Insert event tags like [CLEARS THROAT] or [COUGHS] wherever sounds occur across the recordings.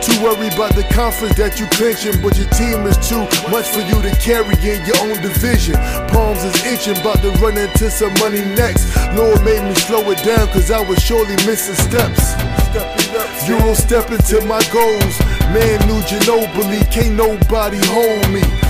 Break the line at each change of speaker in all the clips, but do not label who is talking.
Too worried about the conference that you clinching, but your team is too much for you to carry in your own division. Palms is itching, about to run into some money next. Lord made me slow it down, cause I was surely missing steps. Euro step into my goals. Man, New Ginobili, can't nobody hold me.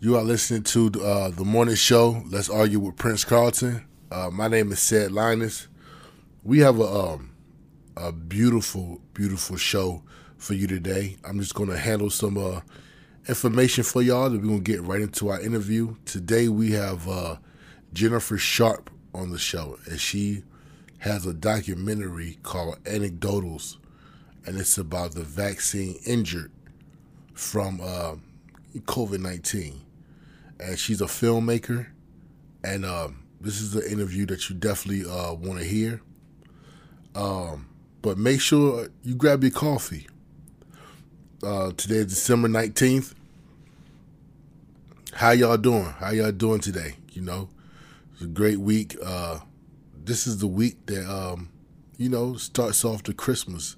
You are listening to uh, the morning show. Let's argue with Prince Carlton. Uh, my name is Ced Linus. We have a um, a beautiful, beautiful show for you today. I'm just going to handle some uh, information for y'all. That we're going to get right into our interview today. We have uh, Jennifer Sharp on the show, and she has a documentary called Anecdotals, and it's about the vaccine injured from uh, COVID 19. And she's a filmmaker. And uh, this is the interview that you definitely uh, want to hear. Um, but make sure you grab your coffee. Uh, today is December 19th. How y'all doing? How y'all doing today? You know, it's a great week. Uh, this is the week that, um, you know, starts off the Christmas.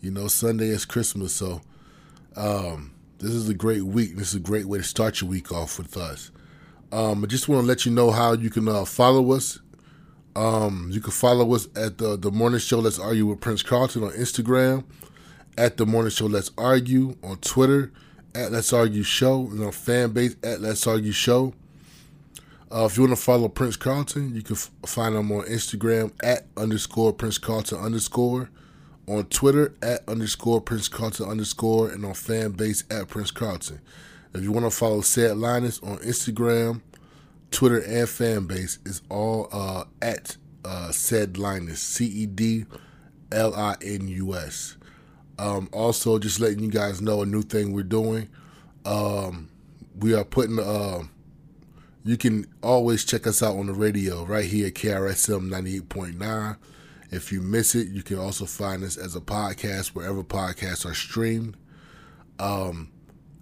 You know, Sunday is Christmas. So, um, this is a great week. This is a great way to start your week off with us. Um, I just want to let you know how you can uh, follow us. Um, you can follow us at the the morning show. Let's argue with Prince Carlton on Instagram, at the morning show. Let's argue on Twitter, at Let's Argue Show, and on Fanbase at Let's Argue Show. Uh, if you want to follow Prince Carlton, you can f- find him on Instagram at underscore Prince Carlton underscore on Twitter at underscore Prince Carlton underscore and on Fanbase at Prince Carlton. If you want to follow Ced Linus on Instagram, Twitter, and Fanbase, it's all uh, at uh, Linus, C E D L I N U S. Um, also, just letting you guys know a new thing we're doing. Um, we are putting, uh, you can always check us out on the radio right here at KRSM 98.9. If you miss it, you can also find us as a podcast wherever podcasts are streamed. Um,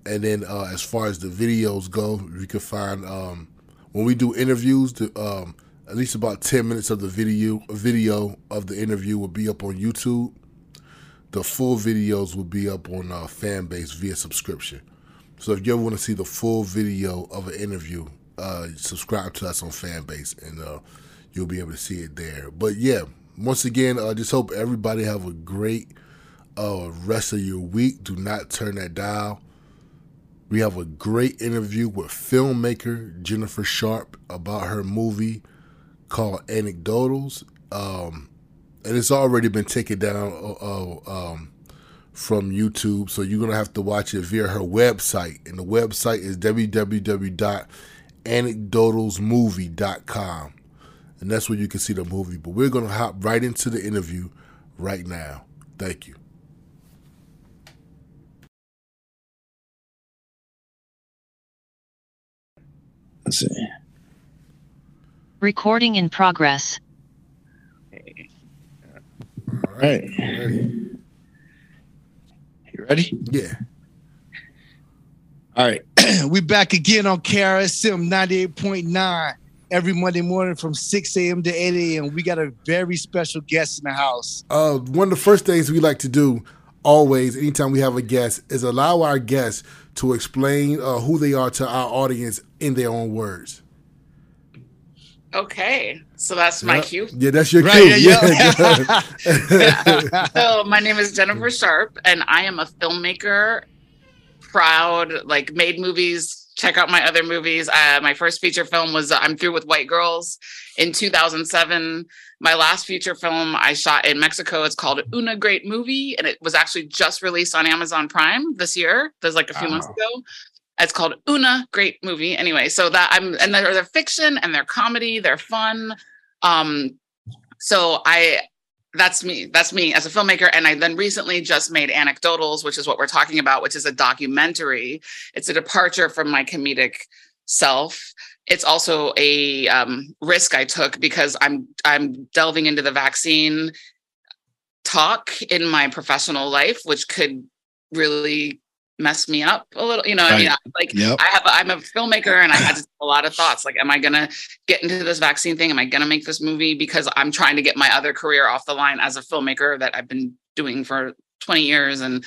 and then uh, as far as the videos go, you can find um, when we do interviews, the, um, at least about ten minutes of the video video of the interview will be up on YouTube. The full videos will be up on uh, Fanbase via subscription. So if you ever want to see the full video of an interview, uh, subscribe to us on Fanbase, and uh, you'll be able to see it there. But yeah, once again, I just hope everybody have a great uh, rest of your week. Do not turn that dial. We have a great interview with filmmaker Jennifer Sharp about her movie called Anecdotals. Um, and it's already been taken down uh, uh um, from YouTube, so you're gonna have to watch it via her website, and the website is www.anecdotalsmovie.com, and that's where you can see the movie. But we're gonna hop right into the interview right now. Thank you.
Let's see.
Recording in progress.
All right. You ready?
Yeah.
All right. [CLEARS THROAT] we back again on KRSM 98.9 every Monday morning from 6 a.m. to 8 a.m. We got a very special guest in the house.
Uh, one of the first things we like to do always, anytime we have a guest, is allow our guests to explain uh, who they are to our audience in their own words.
Okay, so that's my
yeah.
cue.
Yeah, that's your
Right,
cue.
yeah,
Yeah. [LAUGHS] [LAUGHS]
So my name is Jennifer Sharp, and I am a filmmaker. Proud, like made movies. Check out my other movies. Uh, my first feature film was uh, I'm Through with White Girls in 2007. My last feature film I shot in Mexico. It's called Una Great Movie, and it was actually just released on Amazon Prime this year. There's like a few months ago. It's called Una Great Movie. Anyway, so that I'm and they're, they're fiction and they're comedy. They're fun. Um, so I that's me that's me as a filmmaker. And i then recently just made anecdotals which is what we're talking about which is a documentary. It's a departure from my comedic self. It's also a um, risk i took because i'm i'm delving into the vaccine talk in my professional life which could really mess me up a little you know i mean
Right.
like
Yep.
I have I'm a filmmaker and I had a lot of thoughts like am I going to get into this vaccine thing am I going to make this movie because I'm trying to get my other career off the line as a filmmaker that I've been doing for 20 years and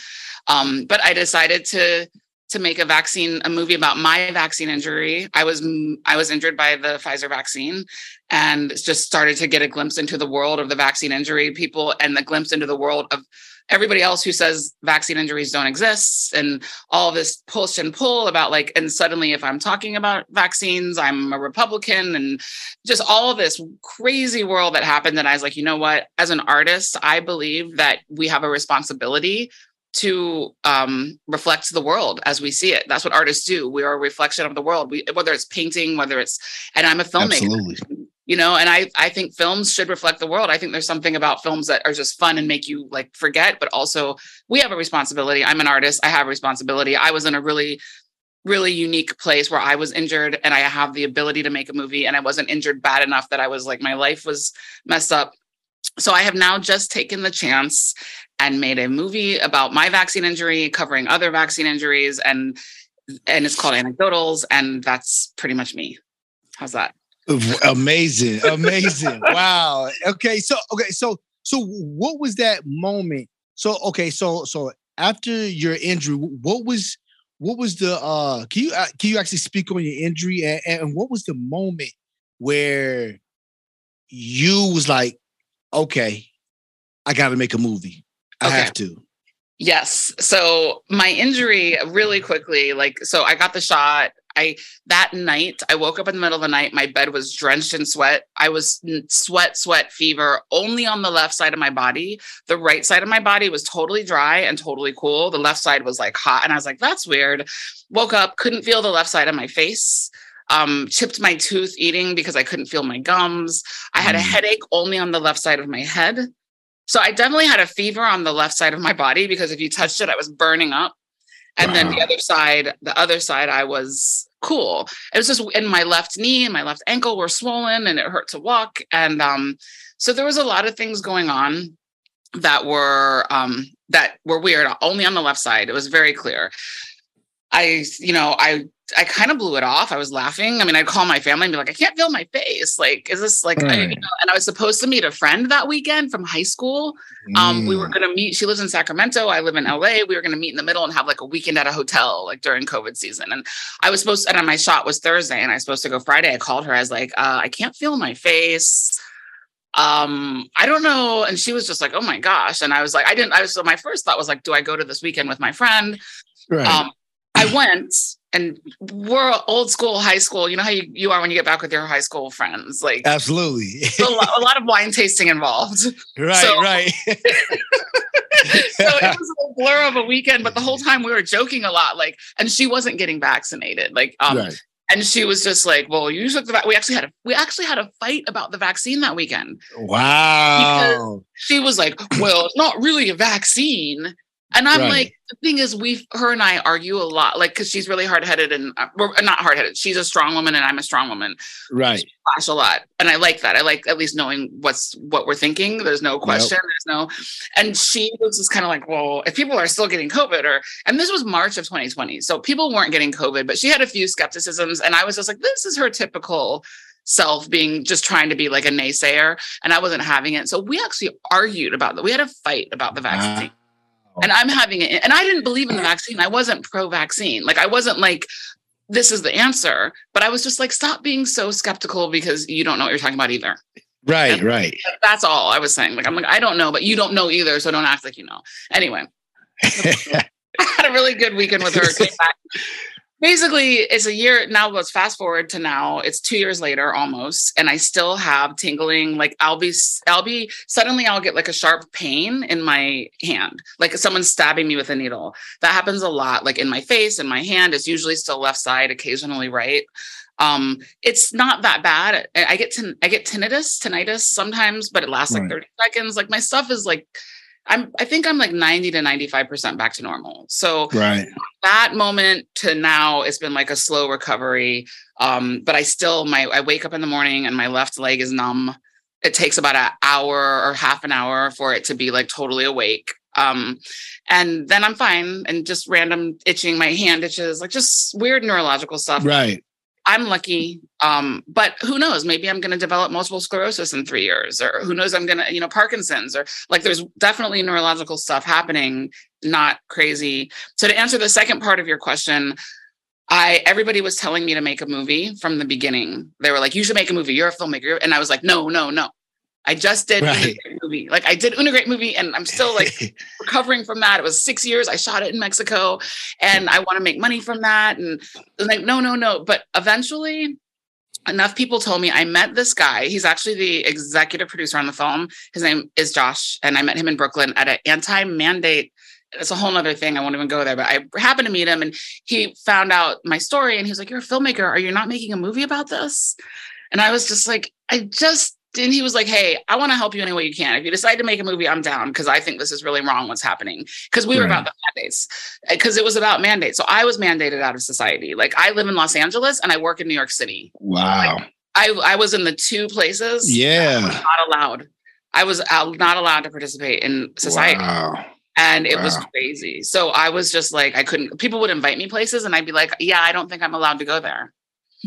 um but I decided to to make a vaccine a movie about my vaccine injury I was I was injured by the Pfizer vaccine and just started to get a glimpse into the world of the vaccine injury people and the glimpse into the world of everybody else who says vaccine injuries don't exist and all this push and pull about like and suddenly if i'm talking about vaccines i'm a republican and just all this crazy world that happened. And i was like you know what? As an artist i believe that we have a responsibility to um, reflect the world as we see it. That's what artists do. We are a reflection of the world. We, whether it's painting whether it's and i'm a filmmaker.
Absolutely.
You know and i i think films should reflect the world. I think there's something about films that are just fun and make you like forget but also we have a responsibility. I'm an artist. I have a responsibility. I was in a really really unique place where i was injured and i have the ability to make a movie and i wasn't injured bad enough that i was like my life was messed up. So i have now just taken the chance and made a movie about my vaccine injury covering other vaccine injuries and and it's called anecdotals and that's pretty much me. How's that [LAUGHS]
Amazing. Amazing. wow. Okay. So okay. So so what was that moment? So okay. So so after your injury, what was what was the uh? Can you uh, can you actually speak on your injury and, and what was the moment where you was like, okay, I got to make a movie. I
Okay.
have to.
Yes. So my injury really quickly, like, so I got the shot. I, that night, I woke up in the middle of the night. My bed was drenched in sweat. I was sweat, sweat, fever only on the left side of my body. The right side of my body was totally dry and totally cool. The left side was like hot. And I was like, that's weird. Woke up, couldn't feel the left side of my face. Um, chipped my tooth eating because I couldn't feel my gums. I had a
Mm.
headache only on the left side of my head. So I definitely had a fever on the left side of my body because if you touched it, I was burning up. And then the other side, the other side, I was cool. It was just in my left knee and my left ankle were swollen and it hurt to walk. And um, so there was a lot of things going on that were um, that were weird only on the left side. It was very clear. I, you know, I I kind of blew it off. I was laughing. I mean, I'd call my family and be like, I can't feel my face. Like, is this like, I, you know, and I was supposed to meet a friend that weekend from high school. Um, we were
Mm.
going to meet. She lives in Sacramento. I live in LA. We were going to meet in the middle and have like a weekend at a hotel, like during COVID season. And I was supposed, and my shot was Thursday, and I was supposed to go Friday. I called her. I was like, uh, I can't feel my face. um i don't know and she was just like oh my gosh and i was like i didn't i was so my first thought was like do i go to this weekend with my friend
Right.
um i went and we're old school high school you know how you, you are when you get back with your high school friends like
Absolutely.
a, lot, a lot of wine tasting involved [LAUGHS]
right.
So-
right. [LAUGHS]
so it was a blur of a weekend but the whole time we were joking a lot like and she wasn't getting vaccinated like um
right.
and she was just like well you took the va-. we actually had a we actually had a fight about the vaccine that weekend
Wow.
she was like, "Well, it's not really a vaccine." And I'm
Right.
like, the thing is, we, her and I argue a lot, like, because she's really hard headed and uh, we're not hard headed. She's a strong woman and I'm a strong woman.
Right.
Clash a lot, and I like that. I like at least knowing what's what we're thinking. There's no question. There's no, and she was just kind of like, well, if people are still getting COVID, or and this was March of 2020, so people weren't getting COVID, but she had a few skepticisms, and I was just like, this is her typical self being just trying to be like a naysayer and I wasn't having it. So we actually argued about that. We had a fight about the vaccine. And I'm having it. And I didn't believe in the vaccine. I wasn't pro vaccine. Like I wasn't like, this is the answer. But I was just like, stop being so skeptical because you don't know what you're talking about either.
Right. Right.
That's all I was saying. Like, I'm like, I don't know, but you don't know either. So don't act like you know. Anyway, [LAUGHS] [LAUGHS] I had a really good weekend with her. [LAUGHS] Came back. Basically, it's a year now. Let's fast forward to now. It's two years later almost, and I still have tingling. Like I'll be, I'll be suddenly I'll get like a sharp pain in my hand, like someone's stabbing me with a needle. That happens a lot, like in my face and my hand. It's usually still left side, occasionally right. Um, it's not that bad. I get tin- I get tinnitus, tinnitus sometimes, but it lasts like 30 seconds. Like my stuff is like I'm I think I'm like 90 to 95% back to normal. So
right.
that moment to now it's been like a slow recovery. Um, but I still my I wake up in the morning and my left leg is numb. It takes about an hour or half an hour for it to be like totally awake. Um, and then I'm fine and just random itching, my hand itches, like just weird neurological stuff.
Right.
I'm lucky. Um, but who knows? Maybe I'm going to develop multiple sclerosis in three years, or who knows? I'm going to, you know, Parkinson's, or like there's definitely neurological stuff happening, not crazy. So to answer the second part of your question, I everybody was telling me to make a movie from the beginning. They were like, "You should make a movie. You're a filmmaker," and I was like, "No, no, no." I just did
Right.
Great movie. Like I did Una Great movie, and I'm still like [LAUGHS] recovering from that. It was six years. I shot it in Mexico and I want to make money from that. And they're like, no, no, no. But eventually, enough people told me I met this guy. He's actually the executive producer on the film. His name is Josh. And I met him in Brooklyn at an anti mandate. It's a whole nother thing. I won't even go there, but I happened to meet him and he found out my story and he was like, You're a filmmaker. Are you not making a movie about this? And I was just like, I just and he was like, Hey, I want to help you any way you can. If you decide to make a movie, I'm down because I think this is really wrong what's happening. Because we were about the mandates. Eh, because it was about mandates. So I was mandated out of society. Like I live in Los Angeles and I work in New York City.
Wow.
I, I was in the two places
Yeah.
not allowed. I was not allowed to participate in society.
Wow.
And it was crazy. So I was just like, I couldn't, people would invite me places and I'd be like, yeah, I don't think I'm allowed to go there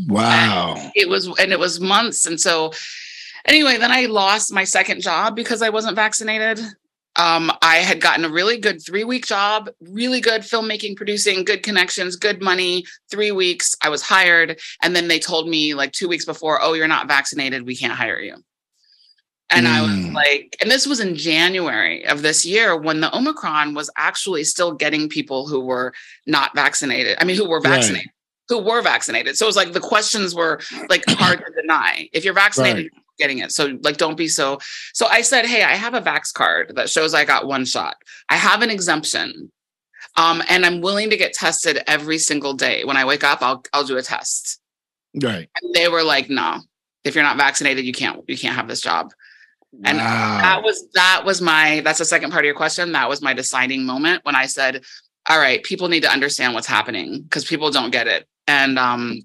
Wow.
it was and it was months and so anyway then i lost my second job because i wasn't vaccinated um, i had gotten a really good three week job really good filmmaking producing good connections good money three weeks i was hired and then they told me like two weeks before oh you're not vaccinated we can't hire you and i was
Mm.
like and this was in january of this year when the omicron was actually still getting people who were not vaccinated i mean who were
Right.
vaccinated who were vaccinated. So it was like the questions were like hard to deny. If you're vaccinated,
Right.
Getting it. So like don't be so. So I said, hey, I have a vax card that shows I got one shot. I have an exemption. Um, and I'm willing to get tested every single day. When I wake up, I'll I'll do a test.
Right.
And they were like, no, if you're not vaccinated, you can't you can't have this job. And
wow.
that was that was my that's the second part of your question. That was my deciding moment when I said, all right, people need to understand what's happening because people don't get it. And um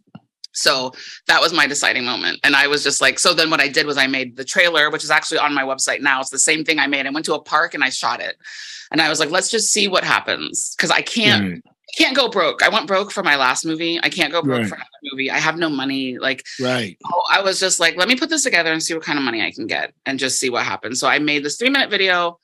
so that was my deciding moment. And I was just like, so then what I did was I made the trailer, which is actually on my website now. It's the same thing I made. I went to a park and I shot it. And I was like, let's just see what happens. Cause I can't
Right.
I can't go broke. I went broke for my last movie. I can't go broke
Right.
for another movie. I have no money. Like
Right.
so I was just like, let me put this together and see what kind of money I can get and just see what happens. So I made this three minute video,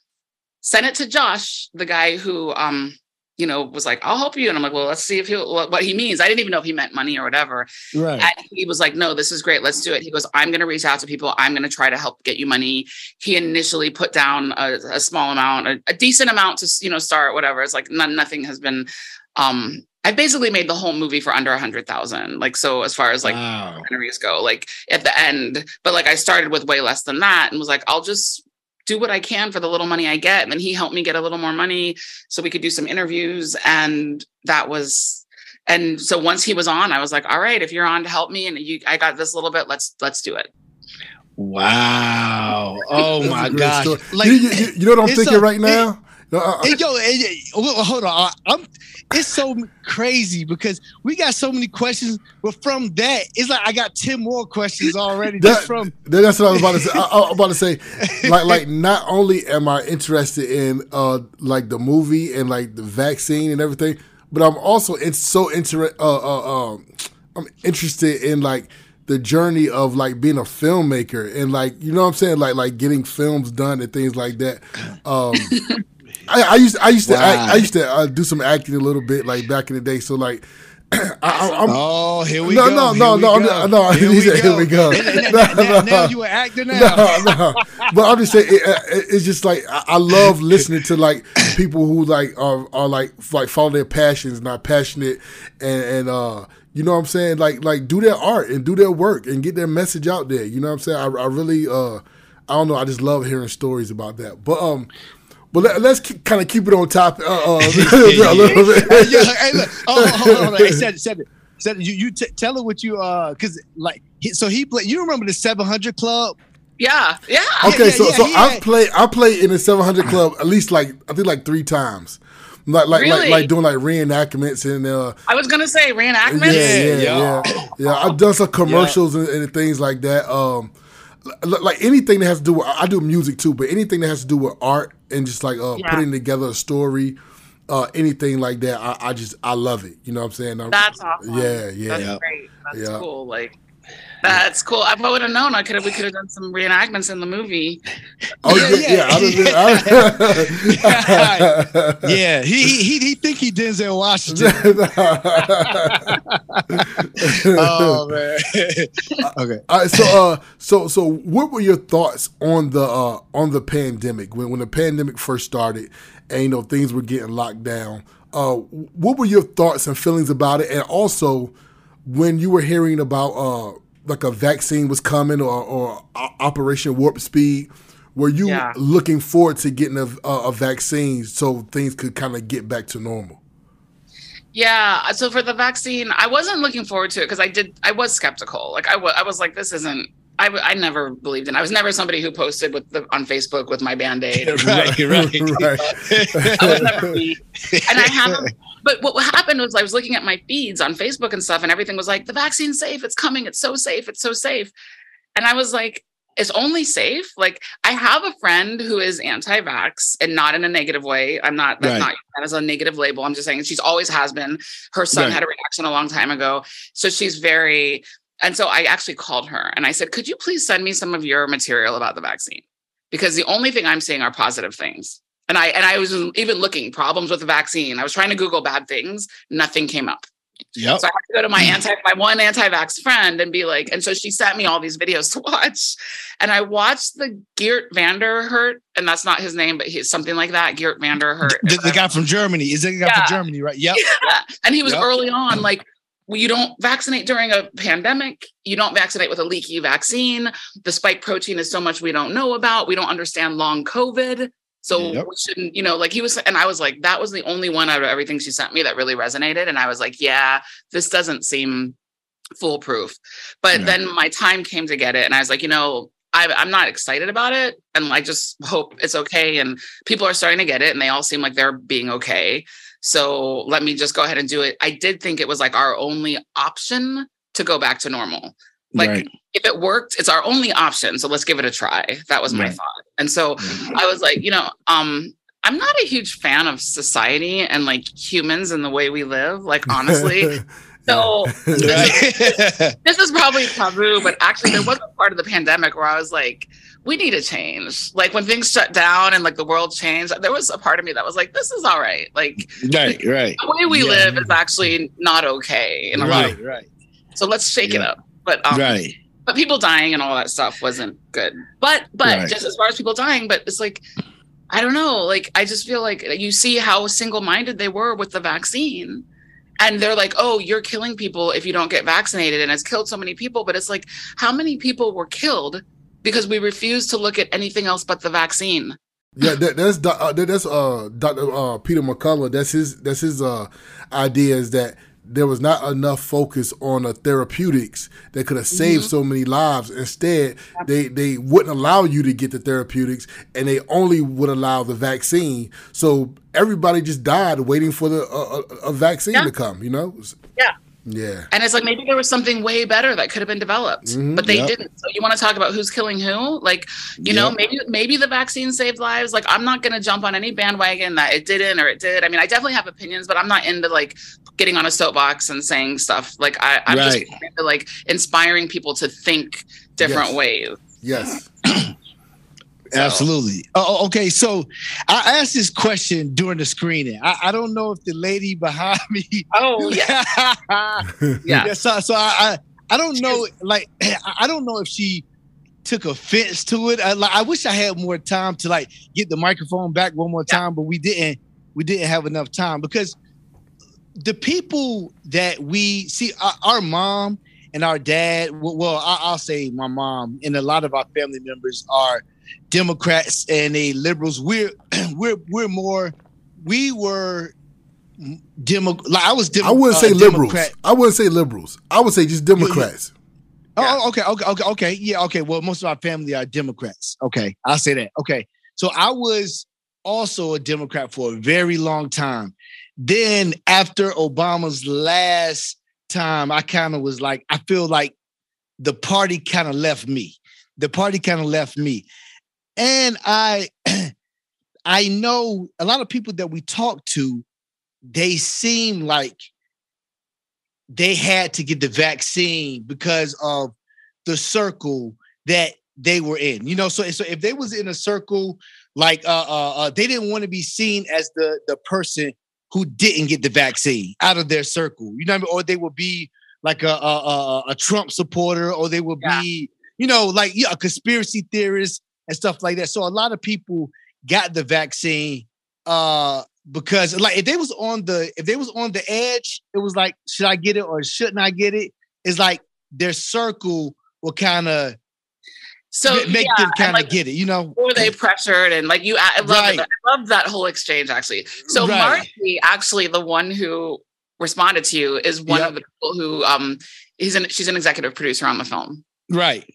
sent it to Josh, the guy who um you know, was like, I'll help you. And I'm like, well, let's see if he what, what he means. I didn't even know if he meant money or whatever.
Right.
And he was like, no, this is great. Let's do it. He goes, I'm going to reach out to people. I'm going to try to help get you money. He initially put down a, a small amount, a, a, decent amount to, you know, start whatever. It's like none, nothing has been, um, I basically made the whole movie for under a hundred thousand. Like, so as far as like
wow.
go, like at the end, but like I started with way less than that and was like, I'll just do what I can for the little money I get. And then he helped me get a little more money so we could do some interviews. And that was, and so once he was on, I was like, all right, if you're on to help me and you, I got this little bit, let's, let's do it.
Wow. Oh my gosh.
Like, you, you, you, know what I'm thinking a, right now? It,
no, uh, it, yo, it, hold on. I'm. It's so crazy because we got so many questions, but from that, it's like I got ten more questions already.
That,
from
that's what I was about to say. I, I was about to say, like, like not only am I interested in uh like the movie and like the vaccine and everything, but I'm also it's so interested. Uh, uh, um, I'm interested in like the journey of like being a filmmaker and like you know what I'm saying, like like getting films done and things like that. Um, [LAUGHS] I, I, used I used to wow. act, I used to uh, do some acting a little bit like back in the day. So like. [CLEARS THROAT]
I, oh, here we
no,
go.
No, no, no, no, [LAUGHS] no. Here, we, said, here we go. [LAUGHS]
now, now, now you an actor [LAUGHS] now. No, no.
But I'm just saying, it, it, it's just like I, I, love listening to like people who like are, are like like follow their passions, not passionate, and and uh, you know what I'm saying, like like do their art and do their work and get their message out there. You know what I'm saying? I, I really uh, I don't know. I just love hearing stories about that. But um, but let, us kind of keep it on top uh, uh, [LAUGHS] [LAUGHS] a little bit.
hey, look, [LAUGHS] oh, hold on, hold on. Hey, Ced, Ced, Ced, you, you t- tell her what you uh, cause like, he, so he played. You remember the 700 Club?
Yeah, yeah.
Okay,
yeah,
so
yeah,
so I play I play in the 700 Club at least like I think like three times. Like like,
really?
like like doing like reenactments and uh
I was gonna say reenactments.
Yeah, yeah, yeah. Yeah, yeah. I've done some commercials and, and, things like that. Um like anything that has to do with I do music too, but anything that has to do with art and just like uh, yeah. putting together a story, uh, anything like that, I, I, just I love it. You know what I'm saying? I'm,
That's awesome.
Yeah, yeah.
That's great. That's yeah. cool. Like that's cool. I would have known. I could have. We could have done some reenactments in the movie.
Oh yeah, yeah.
Yeah, yeah. [LAUGHS] He he he think he Denzel Washington. [LAUGHS] oh man. [LAUGHS]
okay. All right. So uh, so so what were your thoughts on the uh on the pandemic when when the pandemic first started and you know things were getting locked down? Uh, what were your thoughts and feelings about it, and also when you were hearing about uh like a vaccine was coming or, or Operation Warp Speed? Were you yeah. looking forward to getting a, a, vaccine so things could kind of get back to normal?
Yeah. So for the vaccine, I wasn't looking forward to it because I did. I was skeptical. Like I, I was like, this isn't. I, w- I never believed in. I was never somebody who posted with the on Facebook with my band aid. [LAUGHS] [LAUGHS]
right, right, right.
I was never me. And I haven't [LAUGHS] but what happened was I was looking at my feeds on Facebook and stuff, and everything was like, the vaccine's safe, it's coming, it's so safe, it's so safe. And I was like, it's only safe. Like I have a friend who is anti-vax and not in a negative way. I'm not that's right. not that is a negative label. I'm just saying she's always has been. Her son right. had a reaction a long time ago. So she's very and so I actually called her and I said, Could you please send me some of your material about the vaccine? Because the only thing I'm seeing are positive things. And I and I was even looking problems with the vaccine. I was trying to Google bad things. Nothing came up.
Yep.
So I had to go to my anti my one anti-vax friend and be like, and so she sent me all these videos [LAUGHS] to watch. And I watched the Geert Vanderhurt, and that's not his name, but he's something like that. Geert Vanderhurt.
The, the guy from Germany. Is it the guy yeah. from Germany, right? Yep. [LAUGHS]
Yeah. And he was yep. early on, like, you don't vaccinate during a pandemic. You don't vaccinate with a leaky vaccine. The spike protein is so much we don't know about. We don't understand long COVID. So yep. we shouldn't, you know, like he was, and I was like, that was the only one out of everything she sent me that really resonated. And I was like, yeah, this doesn't seem foolproof. But yeah. then my time came to get it. And I was like, you know, I'm not excited about it. And I just hope it's okay. And people are starting to get it and they all seem like they're being okay. So let me just go ahead and do it. I did think it was like our only option to go back to normal. Like right. if it worked, it's our only option. So let's give it a try. That was my right. thought. And so I was like, you know, um, I'm not a huge fan of society and like humans and the way we live. Like honestly, [LAUGHS] So
Right.
this is probably taboo, but actually there was a part of the pandemic where I was like, we need to change. Like when things shut down and like the world changed, there was a part of me that was like, this is all right. Like
right, right, [LAUGHS]
the way we
Yeah.
live is actually not okay. In a lot of-
right, right,
so let's shake it up. But um,
right.
but people dying and all that stuff wasn't good. But but
Right.
just as far as people dying, but it's like I don't know. Like I just feel like you see how single-minded they were with the vaccine. And they're like, "Oh, you're killing people if you don't get vaccinated," and it's killed so many people. But it's like, how many people were killed because we refuse to look at anything else but the vaccine?
Yeah, that, that's uh, that, that's uh, Dr. Uh, Peter McCullough. That's his that's his uh, idea is that there was not enough focus on the therapeutics that could have saved so many lives. Instead, they they wouldn't allow you to get the therapeutics, and they only would allow the vaccine. So everybody just died waiting for the uh, a, a vaccine
Yeah.
to come. You know?
Yeah.
Yeah.
And it's like maybe there was something way better that could have been developed,
Mhm.
but they
Yep.
didn't. So you want to talk about who's killing who? Like, you know, maybe maybe the vaccine saved lives. Like, I'm not gonna jump on any bandwagon that it didn't or it did. I mean, I definitely have opinions, but I'm not into like getting on a soapbox and saying stuff. Like, I, I'm
Right.
just into like inspiring people to think different
Yes.
ways.
Yes. [CLEARS THROAT]
So-
Absolutely. Oh, oh, okay. So I asked this question during the screening. I, I don't know if the lady behind [LAUGHS] me.
Oh yeah, [LAUGHS]
yeah.
yeah.
So, so I, I, I don't know. Like, [CLEARS THROAT] I don't know if she took offense to it. I, like, I wish I had more time to like get the microphone back one more
Yeah.
time, but we didn't. We didn't have enough time because the people that we see, our, our mom and our dad. Well, well I, I'll say my mom and a lot of our family members are Democrats and they liberals. We're [CLEARS THROAT] we're we're more. We were demo. Like I was. Demo,
I wouldn't
uh,
say liberals.
Democrat.
I wouldn't say liberals. I would say just Democrats.
Oh, oh, okay, okay, okay, okay. Yeah, okay. Well, most of our family are Democrats. Okay, I'll say that. Okay, so I was also a Democrat for a very long time. Then after Obama's last time, I kind of was like, I feel like the party kind of left me. The party kind of left me, and I, [CLEARS THROAT] I know a lot of people that we talk to, they seem like they had to get the vaccine because of the circle that they were in. You know, so so if they was in a circle like uh, uh, uh they didn't want to be seen as the the person who didn't get the vaccine out of their circle. You know I mean? Or they would be like a a, a, a Trump supporter, or they would
Yeah.
be you know like yeah, a conspiracy theorist and stuff like that. So a lot of people got the vaccine uh because like if they was on the if they was on the edge, it was like, should I get it or shouldn't I get it? It's like their circle will kind of
So
make
yeah,
them kind of
like,
get it, you know?
were they pressured and like you I love
Right.
I love that whole exchange actually. So
Right.
Marcy, actually the one who responded to you is one
Yep.
of the people who um he's an she's an executive producer on the film.
Right.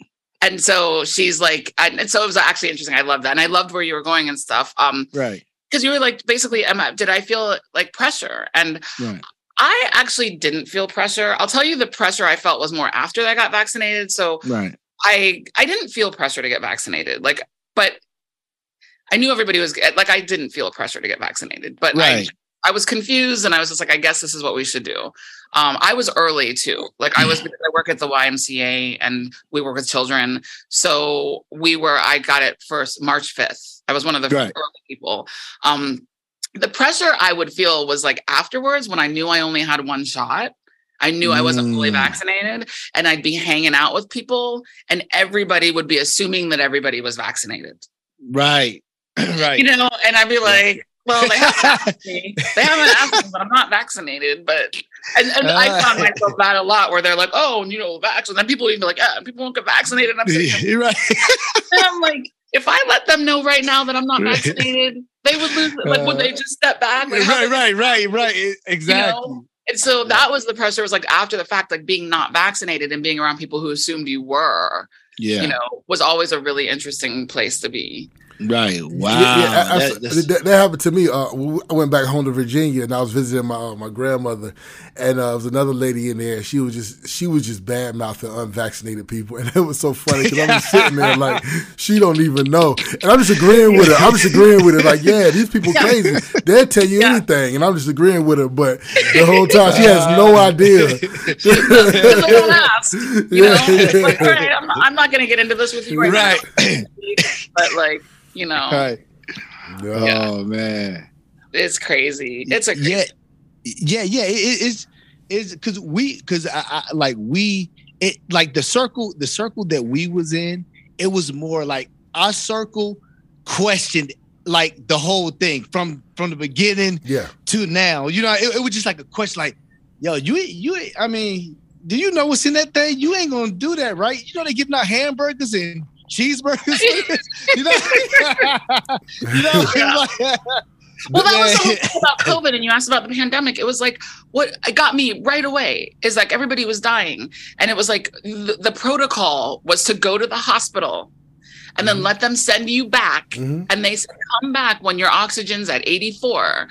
And so she's like and so it was actually interesting. I love that. And I loved where you were going and stuff. Um
Right.
because you were like basically Emma, did I feel like pressure? And
Right.
I actually didn't feel pressure. I'll tell you the pressure I felt was more after I got vaccinated. So
Right.
I I didn't feel pressure to get vaccinated. Like, but I knew everybody was like I didn't feel pressure to get vaccinated, but
Right.
I was confused and I was just like, I guess this is what we should do. Um, I was early too. Like I was I work at the YMCA and we work with children. So we were I got it first March 5th. I was one of the
Right.
early people. Um the pressure I would feel was like afterwards when I knew I only had one shot. I knew I wasn't fully
Mm.
vaccinated and I'd be hanging out with people and everybody would be assuming that everybody was vaccinated.
Right. [CLEARS THROAT] right.
You know, and I'd be like, well, they haven't asked [LAUGHS] me. They haven't asked me, but I'm not vaccinated. But and, and I uh. found myself that a lot where they're like, oh, you know, vaccine. And then people even be like, yeah, people won't get vaccinated. And I'm,
You're [LAUGHS] right.
and I'm like, if I let them know right now that I'm not vaccinated, they would lose. Like, would they uh. just step back? Like,
right, right, right, right. Exactly.
And so that was the pressure. Was like after the fact, like being not vaccinated and being around people who assumed you were,
yeah.
you know, was always a really interesting place to be.
Right. Wow.
Yeah, yeah, I- I-
That-
that, that happened to me. Uh, I went back home to Virginia and I was visiting my uh, my grandmother, and uh, there was another lady in there. She was just she was just bad mouthing unvaccinated people, [LAUGHS] and it was so funny because I'm just sitting there like she don't even know, and I'm just agreeing with her. I'm just agreeing with her like, yeah, these people crazy. They'll tell you
Yeah.
anything, and I'm just agreeing with her. But the whole time she has no idea. [LAUGHS]
Because they don't ask. You know, It's
yeah.
like, all right, I'm not, I'm not going to get into this with you right,
right.
now. [CLEARS THROAT] [LAUGHS] But like, you know,
right.
Yeah.
Oh man.
it's crazy. It's a
yeah, yeah, yeah. It, it- it's it's because we because I, I like we it like the circle the circle that we was in. It was more like our circle questioned like the whole thing from from the beginning
yeah.
to now. You know, it, it was just like a question like, yo, you you I mean, do you know what's in that thing? You ain't gonna do that, right? You know they giving out hamburgers and cheeseburgers. [LAUGHS] [LAUGHS] you know, [LAUGHS] you know,
Yeah.
like-
Well, that was the whole thing about COVID, and you asked about the pandemic. It was like what it got me right away is like everybody was dying, and it was like the, the protocol was to go to the hospital, and then
Mhm.
let them send you back,
Mhm.
and they said come back when your oxygen's at eighty four.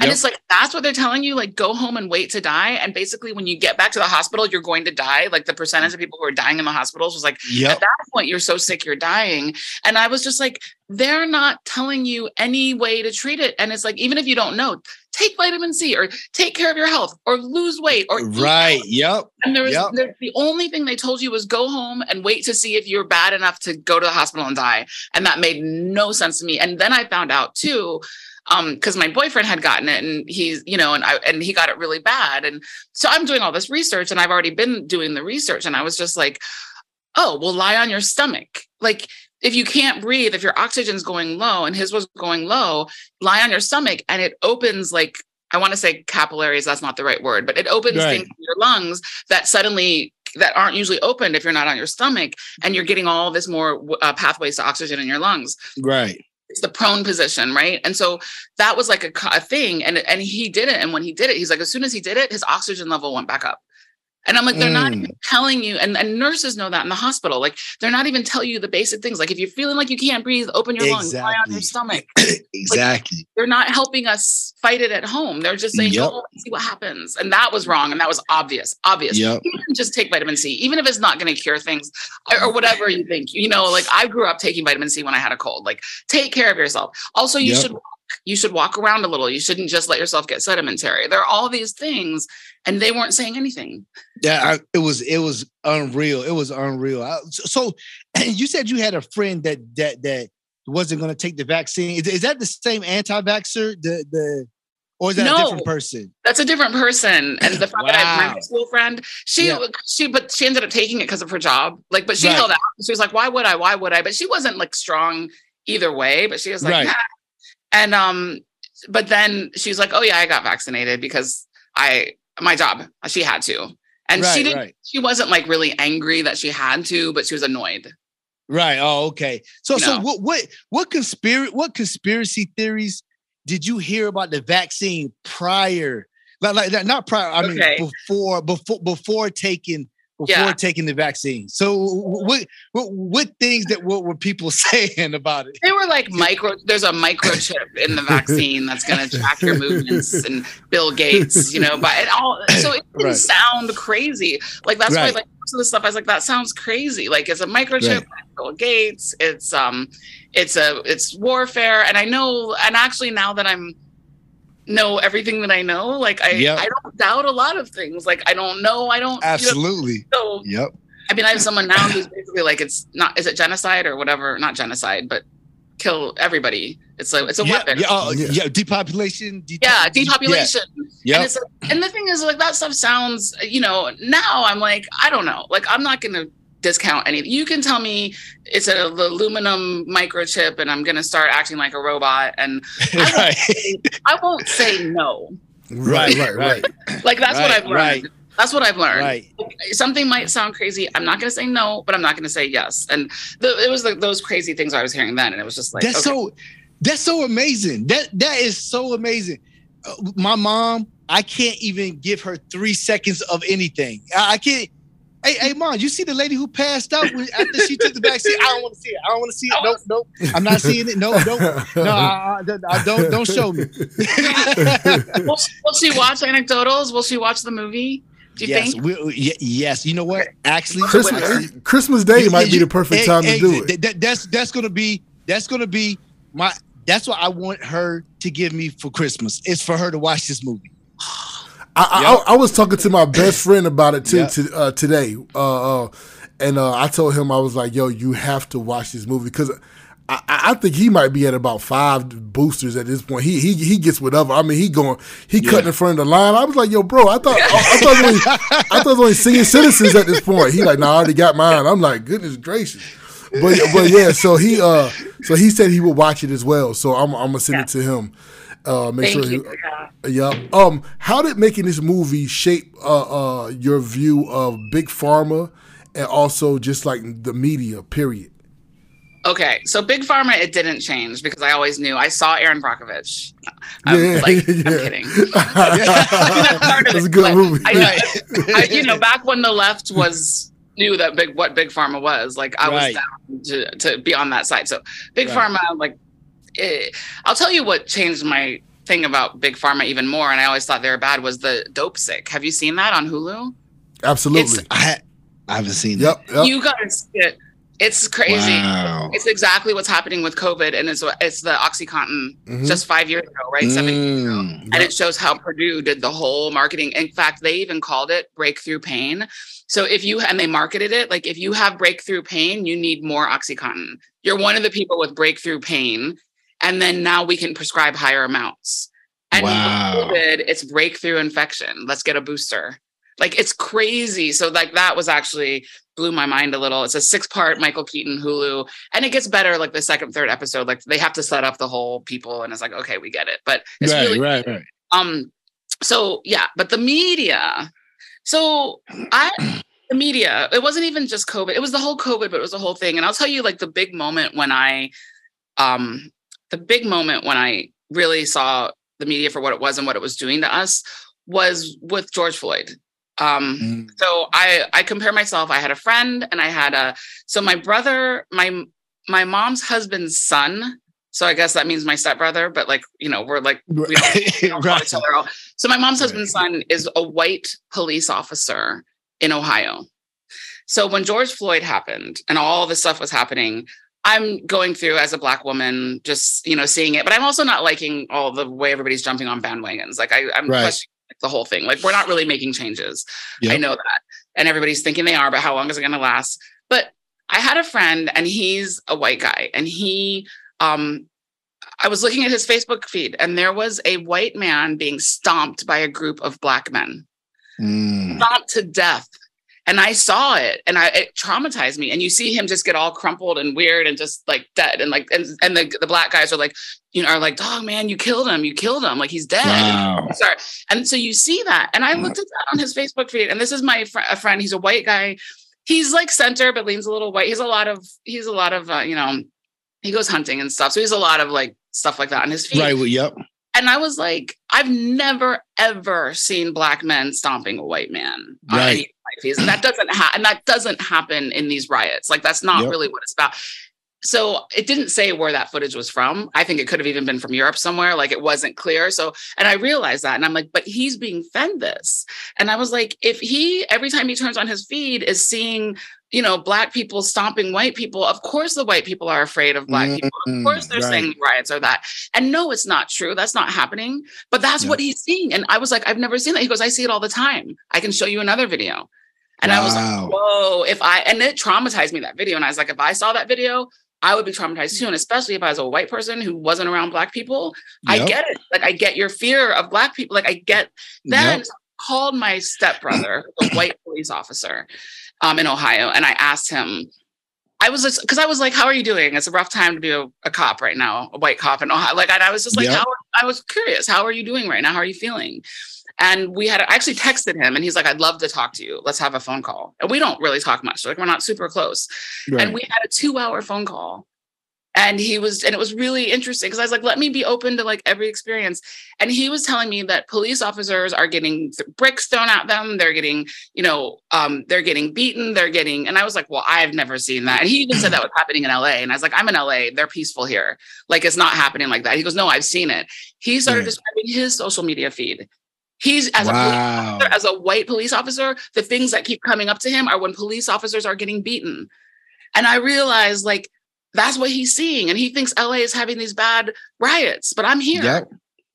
And
Yep.
it's like that's what they're telling you, like go home and wait to die. And basically, when you get back to the hospital, you're going to die. Like the percentage of people who are dying in the hospitals was like
Yep.
at that point you're so sick you're dying and i was just like they're not telling you any way to treat it and it's like even if you don't know take vitamin c or take care of your health or lose weight or
Right. Yep.
and there was
Yep.
the, the only thing they told you was go home and wait to see if you're bad enough to go to the hospital and die. And that made no sense to me. And then I found out too, um, because my boyfriend had gotten it and he's, you know, and I and he got it really bad. And so I'm doing all this research and I've already been doing the research. And I was just like, oh, well, lie on your stomach. Like if you can't breathe, if your oxygen's going low and his was going low, lie on your stomach and it opens like I want to say capillaries, that's not the right word, but it opens
Right.
things in your lungs that suddenly that aren't usually opened if you're not on your stomach and you're getting all this more uh, pathways to oxygen in your lungs
Right.
It's the prone position right? And so that was like a, a thing and and he did it and when he did it he's like as soon as he did it his oxygen level went back up and i'm like they're not
Mm.
even telling you and, and nurses know that in the hospital like they're not even telling you the basic things like if you're feeling like you can't breathe open your lungs lie on your
Exactly.
stomach [CLEARS THROAT]
Exactly.
they're not helping us fight it at home they're just saying
Yep.
and see what happens and that was wrong and that was obvious obvious
Yep.
just take vitamin C, even if it's not going to cure things or, or whatever you think. You know, like I grew up taking vitamin C when I had a cold. Like, take care of yourself. Also, you
Yep.
should walk. You should walk around a little. You shouldn't just let yourself get sedimentary. There are all these things, and they weren't saying anything.
Yeah, I, it was it was unreal. It was unreal. I- so, [CLEARS THROAT] you said you had a friend that that that wasn't going to take the vaccine. Is, is that the same anti-vaxxer? The the or is that a different person?
That's a different person. And the friend that I my
Wow.
high school friend, she
Yeah.
she but she ended up taking it because of her job. Like, but she
Right.
held out. She was like, "Why would I? Why would I?" But she wasn't like strong either way. But she was like,
Right.
"Nah." And um, but then she's like, "Oh yeah, I got vaccinated because I my job. She had to." And she didn't.
right.
She wasn't like really angry that she had to, but she was annoyed.
Right. Oh, okay. So so
No.
what what what conspiracy what conspiracy theories did you hear about the vaccine prior? Like, like not prior. I
Okay.
mean before before before taking before
Yeah.
taking the vaccine. So what what what things that what were people [LAUGHS] saying about it?
They were like micro. There's a microchip in the vaccine that's going [LAUGHS] to track your movements, and Bill Gates, you know, but it all. So it didn't
Right.
sound crazy. Like that's why,
Right.
like most of the stuff, I was like, that sounds crazy. Like it's a microchip.
Right.
Bill Gates. It's um, it's a it's warfare, and I know. And actually, now that I'm know everything that I know, like I
Yep.
I don't doubt a lot of things. Like I don't know. I don't. You know,
Absolutely.
so
Yep.
I mean, I have someone now who's basically like, it's not, is it genocide or whatever? Not genocide, but kill everybody. It's a, it's a
yeah,
weapon.
yeah, oh,
Yeah.
yeah, depopulation. de-
Yeah, depopulation.
Yeah.
And it's like, and the thing is, like that stuff sounds, you know. Now I'm like, I don't know. Like I'm not gonna discount anything. You can tell me it's an aluminum microchip, and I'm gonna start acting like a robot, and [LAUGHS]
right.
I won't say no.
Right, right, right.
Like that's what I've learned.
right.
That's what I've learned.
right.
something might sound crazy. I'm not going to say no, but I'm not going to say yes. And the, it was like those crazy things I was hearing then, and it was just like
That's
okay.
so that's so amazing. That that is so amazing. Uh, my mom, I can't even give her three seconds of anything. I, I can't. Hey, hey, mom, you see the lady who passed out when, after she took the vaccine? I don't want to see it. I don't want to see it. Nope, nope. I'm not seeing it. No, nope. No, I, I, I don't. Don't show me. [LAUGHS]
will, she, will she watch anecdotals? Will she watch the movie? Do you
yes,
think?
we, y- yes. You know what? Actually,
Christmas, Christmas Day
You-
might be the perfect
hey,
time
hey,
to do it.
th- th- that's that's gonna be that's gonna be my that's what I want her to give me for Christmas. It's for her to watch this movie.
I, I, I was talking to my best friend about it too
Yep.
to, uh, today, uh, uh, and uh, I told him I was like, "Yo, you have to watch this movie because I, I I think he might be at about five boosters at this point. He he he gets whatever. I mean, he going he cutting in front of the line. I was like, "Yo, bro, I thought I, I thought it was only, I thought it was only senior citizens at this point." He like, "Nah, I already got mine." I'm like, "Goodness gracious." But but yeah, so he uh so he said he would watch it as well. So I'm I'm gonna send it to him. Uh, make
Thank
sure
you.
he,
Yeah.
yeah. Um, how did making this movie shape uh, uh your view of big pharma and also just like the media? Period.
Okay, so Big Pharma, it didn't change because I always knew. I saw Erin Brockovich. I'm,
Yeah,
like, I'm [LAUGHS] kidding. [LAUGHS] part of
That's a good
but
movie.
I, [LAUGHS] I, you know, back when the left was knew that big what Big Pharma was, like I
Right.
was down to, to be on that side. So Big
Right.
Pharma, like, eh, I'll tell you what changed my thing about Big Pharma even more, and I always thought they were bad was the Dopesick. Have you seen that on Hulu?
Absolutely.
I I haven't seen
Yep. yep.
You guys, it, it's crazy.
Wow.
It's exactly what's happening with COVID, and it's it's the OxyContin
Mhm.
just five years ago, right? Seven years ago.
Mm.
And it shows how Purdue did the whole marketing. In fact, they even called it breakthrough pain. So if you and they marketed it like if you have breakthrough pain, you need more OxyContin. You're one of the people with breakthrough pain, and then now we can prescribe higher amounts. And
Wow.
COVID, it's breakthrough infection. Let's get a booster. Like it's crazy. So like that was actually blew my mind a little. It's a six part Michael Keaton Hulu, and it gets better like the second, third episode. Like they have to set up the whole people, and it's like okay, we get it. But it's
right,
really
right, right.
um so yeah but the media so i [CLEARS THROAT] the media it wasn't even just covid it was the whole covid but it was the whole thing and i'll tell you like the big moment when i um the big moment when i really saw the media for what it was and what it was doing to us was with george floyd um
Mm.
so i i compare myself i had a friend and i had a so my brother my my mom's husband's son so i guess that means my stepbrother but like you know we're like we [LAUGHS] don't, we don't call
right.
each other out. so my mom's husband's son is a white police officer in ohio so when george floyd happened and all this stuff was happening i'm going through as a black woman just you know seeing it but i'm also not liking all the way everybody's jumping on bandwagons like I, i'm
Right.
questioning the whole thing like we're not really making changes I know that. And everybody's thinking they are, but how long is it going to last? But I had a friend and he's a white guy and he um I was looking at his Facebook feed and there was a white man being stomped by a group of black men.
Mm.
Stomped to death. And I saw it and I it traumatized me. And you see him just get all crumpled and weird and just like dead. And like and, and the, the black guys are like, you know, are like, dog man, you killed him. You killed him. Like he's dead.
Wow. [LAUGHS]
Sorry. And so you see that. And I looked at that on his Facebook feed. And this is my fr- a friend. He's a white guy. He's like center, but leans a little white. He's a lot of, he's a lot of, uh, you know, he goes hunting and stuff. So he's a lot of like stuff like that on his feed.
Right. Well, yep.
And I was like, I've never ever seen black men stomping a white man
Right.
And that doesn't happen. And that doesn't happen in these riots. Like that's not
Yep.
really what it's about. So it didn't say where that footage was from. I think it could have even been from Europe somewhere. Like it wasn't clear. So, and I realized that, and I'm like, but he's being fed this. And I was like, if he every time he turns on his feed is seeing, you know, black people stomping white people, of course the white people are afraid of black people. Of
Mm,
course they're
right.
saying riots are that. And no, it's not true. That's not happening. But that's
Yeah.
what he's seeing. And I was like, I've never seen that. He goes, I see it all the time. I can show you another video. And I was like, whoa, if I, and it traumatized me that video. And I was like, if I saw that video, I would be traumatized too. And especially if I was a white person who wasn't around black people, I get it. Like, I get your fear of black people. Like, I get then
Yep.
called my stepbrother, a [CLEARS THROAT] white police officer um, in Ohio, and I asked him, I was just because I was like, "How are you doing? It's a rough time to be a, a cop right now, a white cop in Ohio." Like, and I was just like,
Yep.
"How?" I was curious. How are you doing right now? How are you feeling? And we had I actually texted him, and he's like, "I'd love to talk to you. Let's have a phone call." And we don't really talk much. Like, we're not super close.
Right.
And we had a two-hour phone call. and he was and it was really interesting because i was like let me be open to like every experience and he was telling me that police officers are getting bricks thrown at them they're getting you know um, they're getting beaten they're getting and i was like well i've never seen that and he even said that was happening in la and i was like i'm in la they're peaceful here like it's not happening like that he goes no i've seen it he started describing his social media feed He's as wow. a as a white police officer, the things that keep coming up to him are when police officers are getting beaten. And I realized like that's what he's seeing. And he thinks LA is having these bad riots, but I'm here. Yep.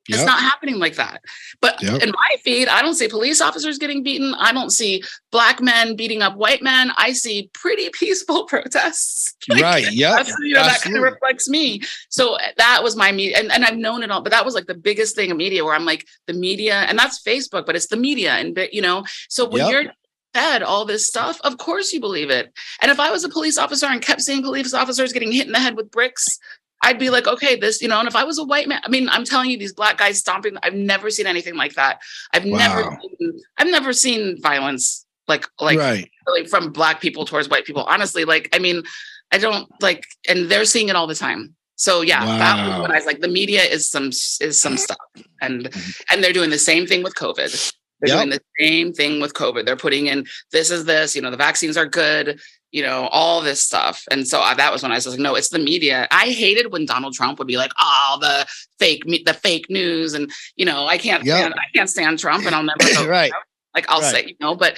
Yep. It's not happening like that. But yep. in my feed, I don't see police officers getting beaten. I don't see black men beating up white men. I see pretty [LAUGHS] peaceful protests. [LAUGHS]
Like, right. Yeah.
You know, that kind of reflects me. So eh, that was my media. And, and I've known it all, but that was like the biggest thing of media where I'm like, the media, and that's Facebook, but it's the media. And, you know, so when yep. you're fed all this stuff, of course you believe it. And if I was a police officer and kept seeing police officers getting hit in the head with bricks, I'd be like, okay, this, you know, and if I was a white man, I mean, I'm telling you, these black guys stomping, I've never seen anything like that. I've wow. never, seen, I've never seen violence like, like right. really from black people towards white people. Honestly, like, I mean, I don't like, and they're seeing it all the time. So yeah, wow. that was when I was like, the media is some is some stuff, and mm-hmm. and they're doing the same thing with COVID. They're yep. doing the same thing with COVID. They're putting in this is this, you know, the vaccines are good, you know, all this stuff. And so uh, that was when I was like, no, it's the media. I hated when Donald Trump would be like, oh, the fake, the fake news. And, you know, I can't, yep. stand, I can't stand Trump and I'll never [COUGHS] vote.
right.
Like I'll right. say, you know, but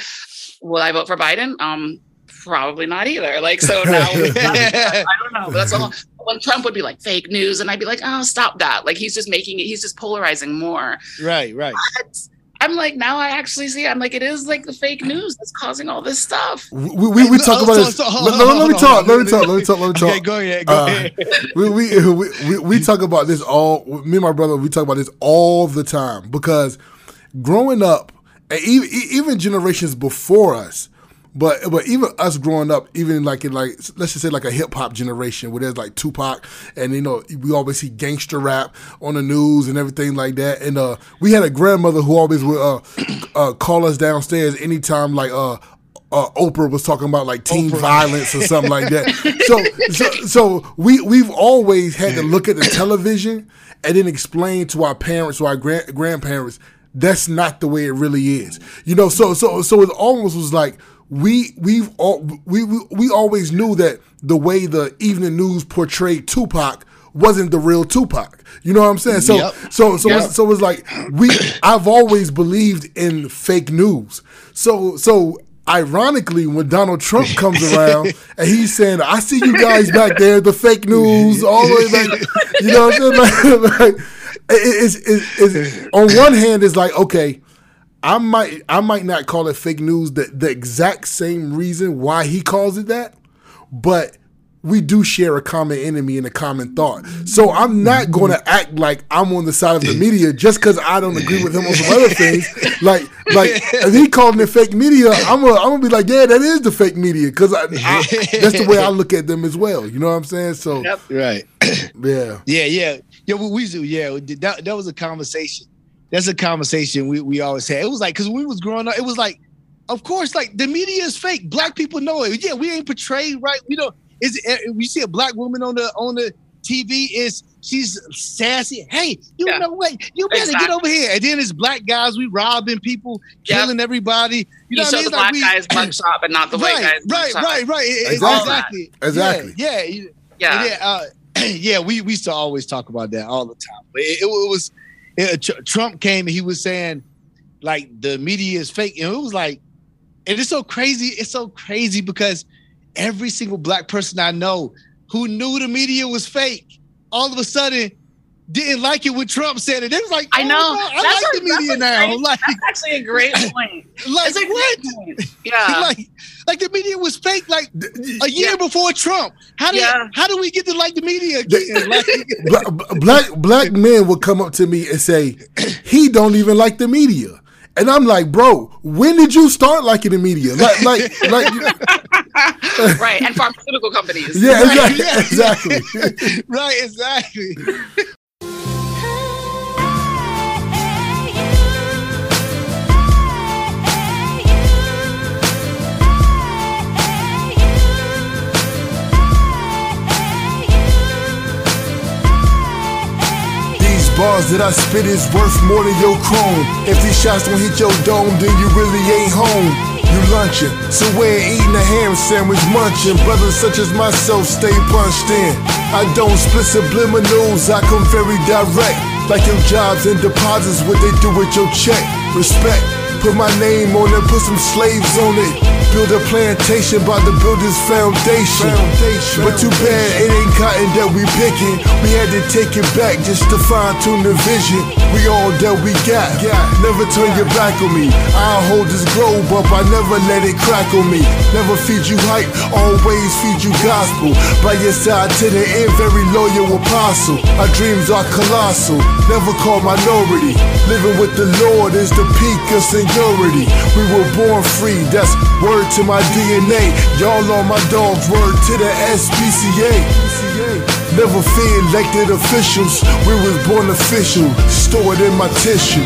will I vote for Biden? Um, probably not either. Like, so [LAUGHS] now I [LAUGHS] don't know. That's all. When Trump would be like fake news, and I'd be like, oh, stop that. Like, he's just making it, he's just polarizing more.
Right, right.
But I'm like, now I actually see. I'm like, it is like the fake news that's causing all this stuff.
We we, we talk about this. Let, me talk. Let me talk. Let me talk. Let me talk.
Okay, go ahead. Go uh, ahead.
we, we, we we talk about this all. Me and my brother, we talk about this all the time because growing up, even even generations before us, but but even us growing up, even like in like let's just say like a hip hop generation where there's like Tupac and you know we always see gangster rap on the news and everything like that. And uh, we had a grandmother who always would uh, [CLEARS THROAT] uh, call us downstairs anytime like uh, uh, Oprah was talking about like teen Oprah. violence or something like that. [LAUGHS] So, so, so we we've always had to look at the television and then explain to our parents or our grand, grandparents that's not the way it really is. You know, so so so it almost was like we we've all we, we we always knew that the way the evening news portrayed Tupac wasn't the real Tupac. You know what I'm saying? So yep. so so yep. it's, so it's like we I've always believed in fake news. So so ironically when Donald Trump comes around [LAUGHS] and he's saying, I see you guys back there, the fake news, all the way back. You know what I'm saying? [LAUGHS] Like, like it's, it's, it's, on one hand, it's like, okay, I might I might not call it fake news the, the exact same reason why he calls it that, but we do share a common enemy and a common thought. So I'm not mm-hmm. going to act like I'm on the side of the media just because I don't agree with him on some other things. [LAUGHS] Like, like if he calling it fake media, I'm gonna, I'm gonna be like, yeah, that is the fake media because [LAUGHS] that's the way I look at them as well. You know what I'm saying? So,
yep. right,
yeah,
yeah, yeah, yeah. We do, yeah. That that was a conversation that's a conversation we, we always had. It was like because we was growing up, it was like, of course, like the media is fake. Black people know it. Yeah, we ain't portrayed right. We don't. Is we see a black woman on the on the TV is she's sassy. Hey, you yeah. know what? You better exactly. get over here. And then it's black guys, we robbing people, killing yep. everybody.
You, know
what I
mean? the black like we, guys [CLEARS THROAT] mug shop, but not the
right,
white guys.
Right, right, right.
Exactly.
Exactly.
Exactly.
Yeah. Yeah. Yeah. Yeah. Uh, [CLEARS THROAT] yeah. We we used to always talk about that all the time. But it, it, it was Trump came and he was saying like the media is fake, and it was like, and it's so crazy. It's so crazy because every single black person I know who knew the media was fake, all of a sudden didn't like it when Trump said it. It was like,
I oh, know.
Oh, I that's like a, the media now.
Great, like, that's actually a great [LAUGHS] point.
like what? [LAUGHS]
Yeah.
like, like the media was fake like a year yeah. before Trump. How do yeah. how do we get to like the media again? [LAUGHS] like,
black, black black men would come up to me and say, he don't even like the media. And I'm like, bro, when did you start liking the media? Like, like,
like, right. And pharmaceutical companies.
Yeah, exactly. exactly.
right, exactly.
Bars that I spit is worth more than your chrome. If these shots don't hit your dome, then you really ain't home. You lunching, somewhere eating a ham sandwich, munching. Brothers such as myself stay punched in. I don't split subliminals, I come very direct. Like your jobs and deposits, what they do with your check. Respect, put my name on it, put some slaves on it. Build a plantation by the builder's foundation. foundation. But too bad it ain't cotton that we picking. We had to take it back just to fine tune the vision. We all that we got. Never turn your back on me. I'll hold this globe up, I never let it crack on me. Never feed you hype, always feed you gospel. By your side to the end, very loyal apostle. Our dreams are colossal, never call minority. Living with the Lord is the peak of seniority. We were born free, that's word to my DNA. Y'all on my dog's word to the SPCA. Never fear elected officials. We was born official, stored in my tissue.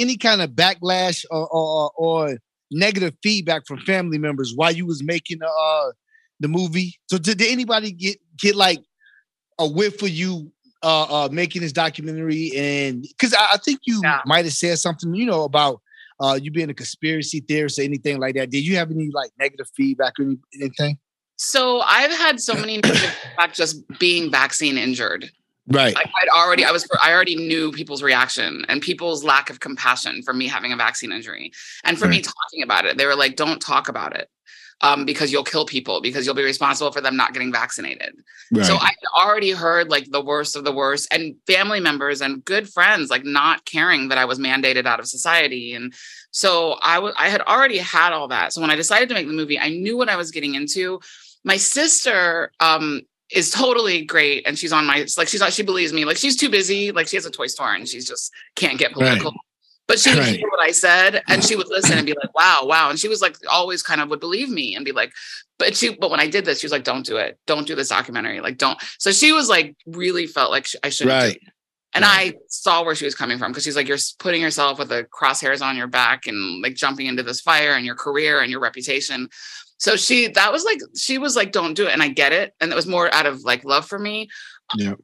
Any kind of backlash or, or, or negative feedback from family members while you was making the uh, the movie? So did, did anybody get get like a whiff for you uh, uh, making this documentary? And because I, I, think you
Yeah.
might have said something, you know, about uh, you being a conspiracy theorist or anything like that. Did you have any like negative feedback or anything?
So I've had so many negative feedback just being vaccine injured.
Right.
Like I'd already, I was, I already knew people's reaction and people's lack of compassion for me having a vaccine injury, and for me talking about it. They were like, "Don't talk about it." Um, because you'll kill people because you'll be responsible for them not getting vaccinated. So I had already heard like the worst of the worst, and family members and good friends like not caring that I was mandated out of society, and so I was I had already had all that. So when I decided to make the movie, I knew what I was getting into. My sister um, is totally great, and she's on my like she's not she believes me. Like she's too busy. Like she has a toy store, and she's just can't get political. But she would
Right.
hear what I said, and she would listen and be like, "Wow, wow!" And she was like, always kind of would believe me and be like, "But she." But when I did this, she was like, "Don't do it. Don't do this documentary. Like, don't." So she was like, really felt like I shouldn't. do
Right.
it. And I saw where she was coming from because she's like, you're putting yourself with the crosshairs on your back and like jumping into this fire and your career and your reputation. So she, that was like, she was like, don't do it. And I get it. And it was more out of like love for me.
Yeah.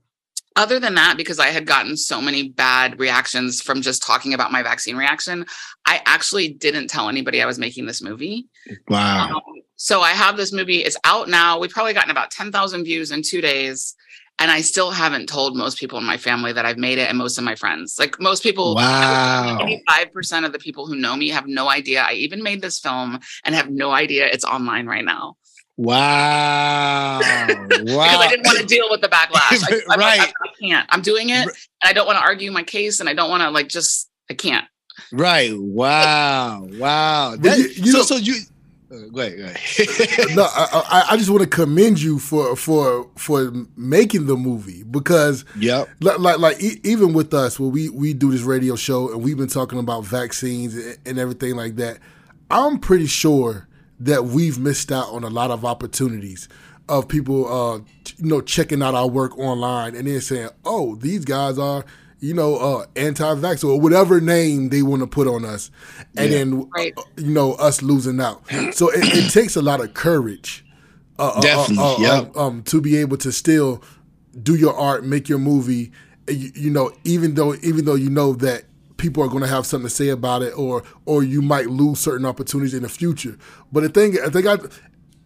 Other than that, because I had gotten so many bad reactions from just talking about my vaccine reaction, I actually didn't tell anybody I was making this movie.
Wow.
Um, so I have this movie. It's out now. We've probably gotten about 10,000 views in two days. And I still haven't told most people in my family that I've made it and most of my friends. Like most people,
Wow.
85% of the people who know me have no idea I even made this film and have no idea it's online right now.
Wow. [LAUGHS] wow.
Because I didn't want to deal with the backlash. I, [LAUGHS] I'm like,
Right.
I, I can't. I'm doing it and I don't want to argue my case and I don't want to like just, I can't.
Right. Wow. Wow. That-
you- you
so
know-
so you go ahead, go ahead.
no, I, I, just want to commend you for for for making the movie because
yep.
like like, like e- even with us when we we do this radio show and we've been talking about vaccines and, and everything like that i'm pretty sure that we've missed out on a lot of opportunities of people uh you know checking out our work online and then saying oh these guys are you know uh anti-vax or whatever name they want to put on us and
Yeah.
then
Right.
uh, you know us losing out so it, it [CLEARS THROAT] takes a lot of courage uh, uh,
Definitely,
uh, uh,
yep.
um, um, to be able to still do your art, make your movie. You, you know, even though even though you know that people are going to have something to say about it, or or you might lose certain opportunities in the future. But the thing, I think I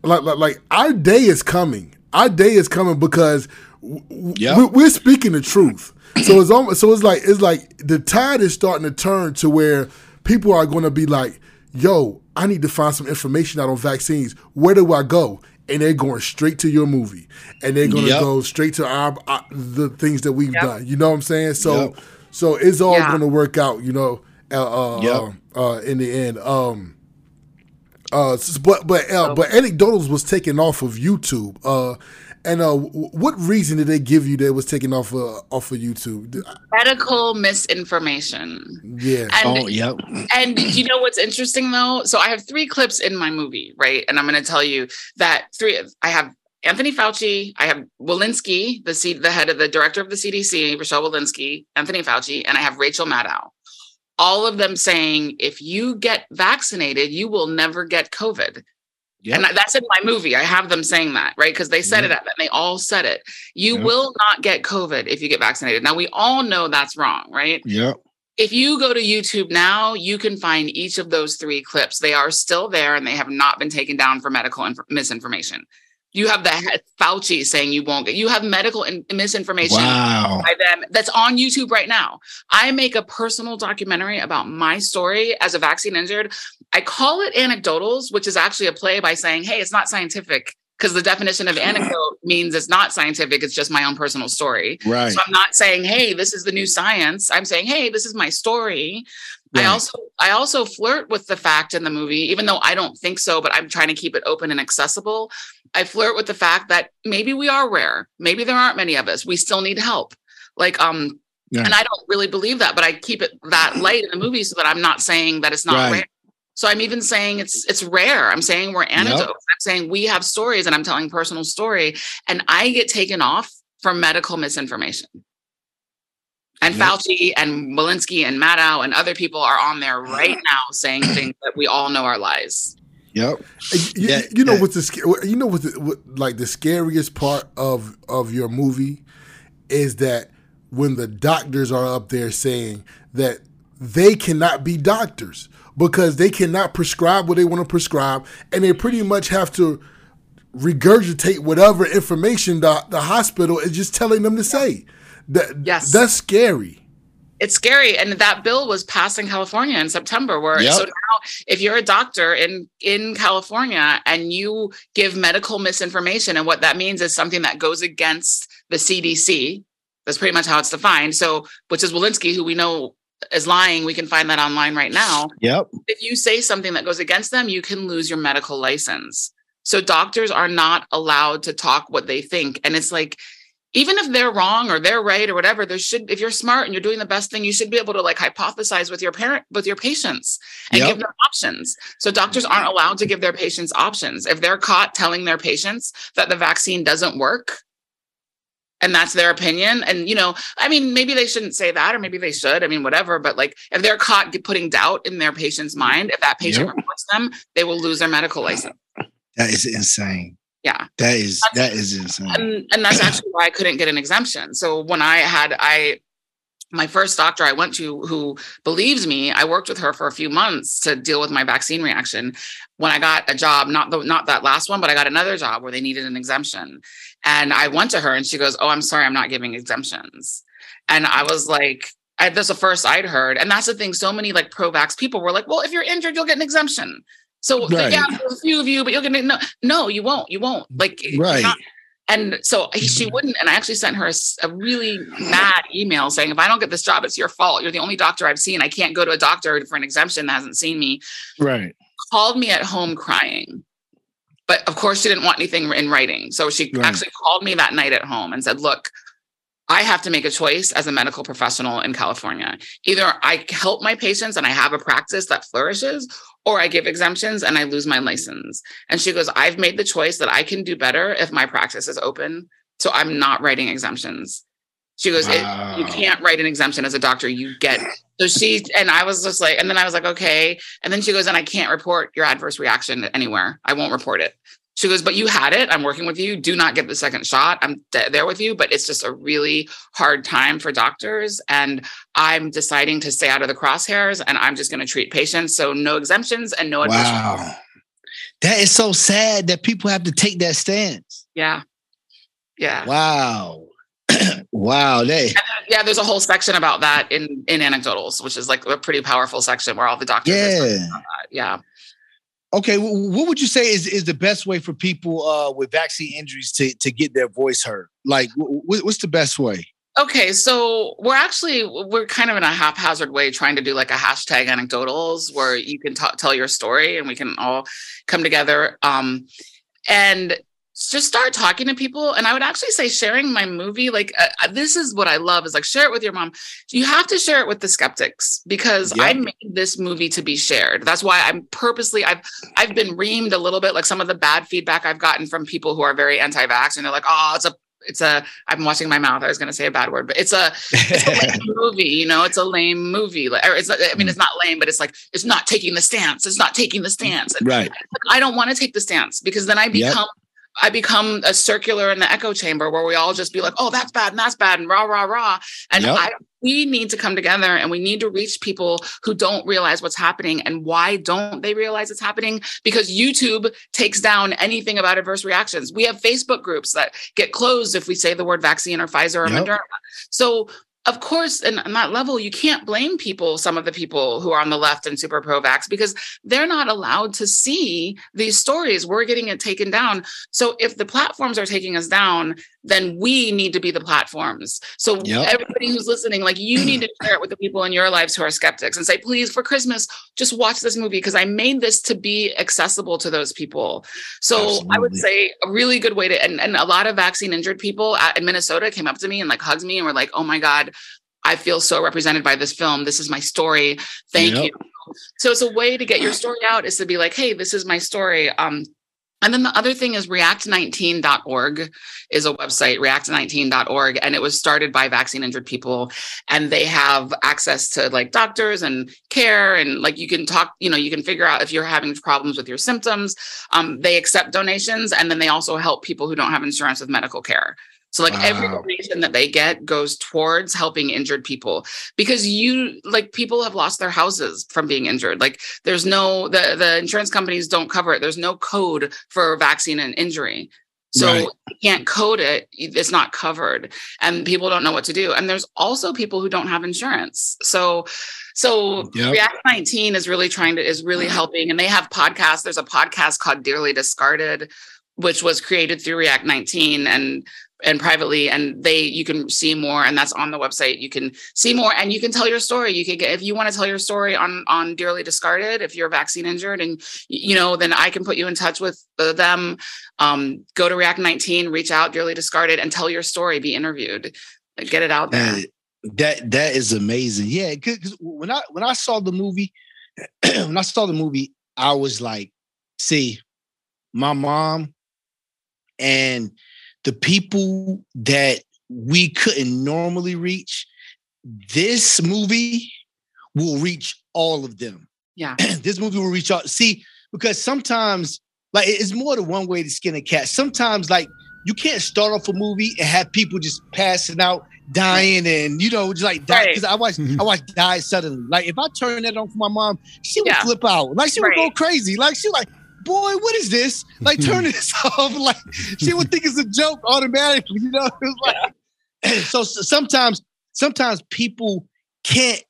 like like, like our day is coming. Our day is coming because w- w-
Yep.
we- we're speaking the truth. So it's almost so it's like it's like the tide is starting to turn to where people are going to be like, "Yo, I need to find some information out on vaccines. Where do I go?" And they're going straight to your movie, and they're going to
Yep.
go straight to our, our the things that we've
Yep.
done. You know what I'm saying? So,
Yep.
so it's all
Yeah.
going to work out. You know, uh, uh,
Yep.
uh, uh, in the end. Um, uh, but but uh, but anecdotals was taken off of YouTube. Uh, and uh, what reason did they give you that it was taken off uh, off of YouTube?
Medical misinformation.
Yeah.
And
Oh, yep.
And you know what's interesting though? So I have three clips in my movie, right? And I'm going to tell you that three. I have Anthony Fauci, I have Walensky, the C, the head of the director of the CDC, Rochelle Walensky, Anthony Fauci, and I have Rachel Maddow. All of them saying if you get vaccinated, you will never get COVID. And that's in my movie. I have them saying that, right? Because they said it at they all said it. You will not get COVID if you get vaccinated. Now we all know that's wrong, right?
Yep.
if you go to YouTube now, you can find each of those three clips. They are still there and they have not been taken down for medical inf- misinformation. You have the he- Fauci saying you won't get, you have medical in- misinformation
Wow.
by them that's on YouTube right now. I make a personal documentary about my story as a vaccine injured. I call it anecdotals, which is actually a play by saying, hey, it's not scientific because the definition of [LAUGHS] anecdote means it's not scientific, it's just my own personal story.
Right.
So I'm not saying, hey, this is the new science. I'm saying, hey, this is my story.
Right.
I also I also flirt with the fact in the movie, even though I don't think so, but I'm trying to keep it open and accessible. I flirt with the fact that maybe we are rare. Maybe there aren't many of us. We still need help. Like um
Yeah.
and I don't really believe that, but I keep it that light in the movie so that I'm not saying that it's not
Right.
rare. So I'm even saying it's it's rare. I'm saying we're anecdotes. I'm saying we have stories and I'm telling personal story and I get taken off for medical misinformation. And
Yep.
Fauci and Walensky and Maddow and other people are on there right now saying [CLEARS THROAT] things that we all know are lies.
Yep.
You,
Yeah,
you know
yeah.
what's the you know what, the, what like the scariest part of of your movie is that when the doctors are up there saying that they cannot be doctors because they cannot prescribe what they want to prescribe and they pretty much have to regurgitate whatever information the, the hospital is just telling them to say that
Yes.
that's scary
It's scary. And that bill was passed in California in September, where
Yep.
so now if you're a doctor in in California and you give medical misinformation, and what that means is something that goes against the CDC, that's pretty much how it's defined. So, which is Walensky, who we know is lying. We can find that online right now.
Yep.
if you say something that goes against them, you can lose your medical license. So doctors are not allowed to talk what they think. And it's like, even if they're wrong or they're right or whatever, there should, if you're smart and you're doing the best thing, you should be able to like hypothesize with your parent, with your patients and
Yep.
give them options. So doctors aren't allowed to give their patients options. If they're caught telling their patients that the vaccine doesn't work, and that's their opinion. And you know, I mean, maybe they shouldn't say that, or maybe they should. I mean, whatever. But like, if they're caught putting doubt in their patient's mind, if that patient
Yep.
reports them, they will lose their medical uh, license.
That is insane.
Yeah,
That is that is insane.
and and that's [CLEARS THROAT] actually why I couldn't get an exemption. So when I had I. My first doctor I went to who believes me, I worked with her for a few months to deal with my vaccine reaction. When I got a job, not the not that last one, but I got another job where they needed an exemption. And I went to her and she goes, Oh, I'm sorry, I'm not giving exemptions. And I was like, I, that's the first I'd heard. And that's the thing. So many like pro vax people were like, well, if you're injured, you'll get an exemption. So
Right.
yeah, a few of you, but you'll get no, no, you won't. You won't. Like
Right.
not- and so she mm-hmm. wouldn't. And I actually sent her a really mad email saying, if I don't get this job, it's your fault. You're the only doctor I've seen. I can't go to a doctor for an exemption that hasn't seen me.
Right.
Called me at home crying. But of course, she didn't want anything in writing. So she
Right.
actually called me that night at home and said, look, I have to make a choice as a medical professional in California. Either I help my patients and I have a practice that flourishes, or I give exemptions and I lose my license. And she goes, I've made the choice that I can do better if my practice is open. So I'm not writing exemptions. She goes, "It- you can't write an exemption as a doctor. You get so she and I was just like, and then I was like, okay. And then she goes, and I can't report your adverse reaction anywhere. I won't report it. She goes, but you had it. I'm working with you. Do not get the second shot. I'm th- there with you, but it's just a really hard time for doctors. And I'm deciding to stay out of the crosshairs and I'm just going to treat patients. So no exemptions and no admission.
Wow. That is so sad that people have to take that stance.
Yeah. Yeah.
Wow. [CLEARS THROAT] wow, they
yeah, there's a whole section about that in in anecdotals, which is like a pretty powerful section where all the doctors.
Yeah,
yeah.
Okay, what would you say is, is the best way for people uh, with vaccine injuries to, to get their voice heard? Like, what's the best way?
Okay, so we're actually we're kind of in a haphazard way trying to do like a hashtag anecdotals where you can t- tell your story and we can all come together. Um, and just start talking to people. And i would actually say sharing my movie like uh, uh, this is what i love is like share it with your mom. You have to share it with the skeptics because i made this movie to be shared. That's why i'm purposely i've i've been reamed a little bit like some of the bad feedback i've gotten from people who are very anti-vax and they're like oh it's a it's a i'm watching my mouth. I was going to say a bad word but it's a, it's a lame [LAUGHS] movie you know? It's a lame movie or it's i mean it's not lame but it's like it's not taking the stance it's not taking the stance.
Right.
I don't want to take the stance because then i become yep I become a circular in the echo chamber where we all just be like, oh, that's bad and that's bad and rah, rah, rah. And yep. I, we need to come together and we need to reach people who don't realize what's happening. And why don't they realize it's happening? Because YouTube takes down anything about adverse reactions. We have Facebook groups that get closed if we say the word vaccine or Pfizer or yep. Moderna. So of course, and on that level, you can't blame people, some of the people who are on the left and super pro vax, because they're not allowed to see these stories. We're getting it taken down. So if the platforms are taking us down, then we need to be the platforms. So yep. everybody who's listening, like you need to [CLEARS THROAT] share it with the people in your lives who are skeptics and say, please, for Christmas, just watch this movie because I made this to be accessible to those people. So Absolutely. I would say a really good way to, and, and a lot of vaccine injured people uh, in Minnesota came up to me and like hugged me and were like, oh my God, I feel so represented by this film. This is my story. Thank yep. you. So it's a way to get your story out is to be like, hey, this is my story. Um, and then the other thing is react19.org is a website, react19.org, and it was started by vaccine injured people. And they have access to like doctors and care. And like you can talk, you know, you can figure out if you're having problems with your symptoms. Um, they accept donations and then they also help people who don't have insurance with medical care. So like wow. every donation that they get goes towards helping injured people because you like people have lost their houses from being injured. Like there's no the the insurance companies don't cover it. There's no code for vaccine and injury. So right. you can't code it, it's not covered and people don't know what to do. And there's also people who don't have insurance. So so yep. React 19 is really trying to is really [GASPS] helping and they have podcasts. There's a podcast called Dearly Discarded which was created through React 19 and and privately and they you can see more and that's on the website. You can see more and you can tell your story. You can get if you want to tell your story on on dearly discarded if you're vaccine injured and you know then i can put you in touch with them. Um, go to react 19 reach out dearly discarded and tell your story be interviewed. Get it out there.
That that is amazing. Yeah because when i when i saw the movie [CLEARS THROAT] when i saw the movie i was like see my mom and the people that we couldn't normally reach, this movie will reach all of them.
Yeah. [CLEARS THROAT]
this movie will reach out. See, because sometimes, like, it's more than one way to skin a cat. Sometimes, like, you can't start off a movie and have people just passing out, dying, and you know, just like die. Because right. I watched, mm-hmm. I watched Died Suddenly. Like, if I turn that on for my mom, she would yeah. flip out. Like, she would right. go crazy. Like, she like, boy, what is this? Like, [LAUGHS] turn this off. Like, she would think it's a joke automatically. You know, [LAUGHS] like, [CLEARS THROAT] so sometimes, sometimes people can't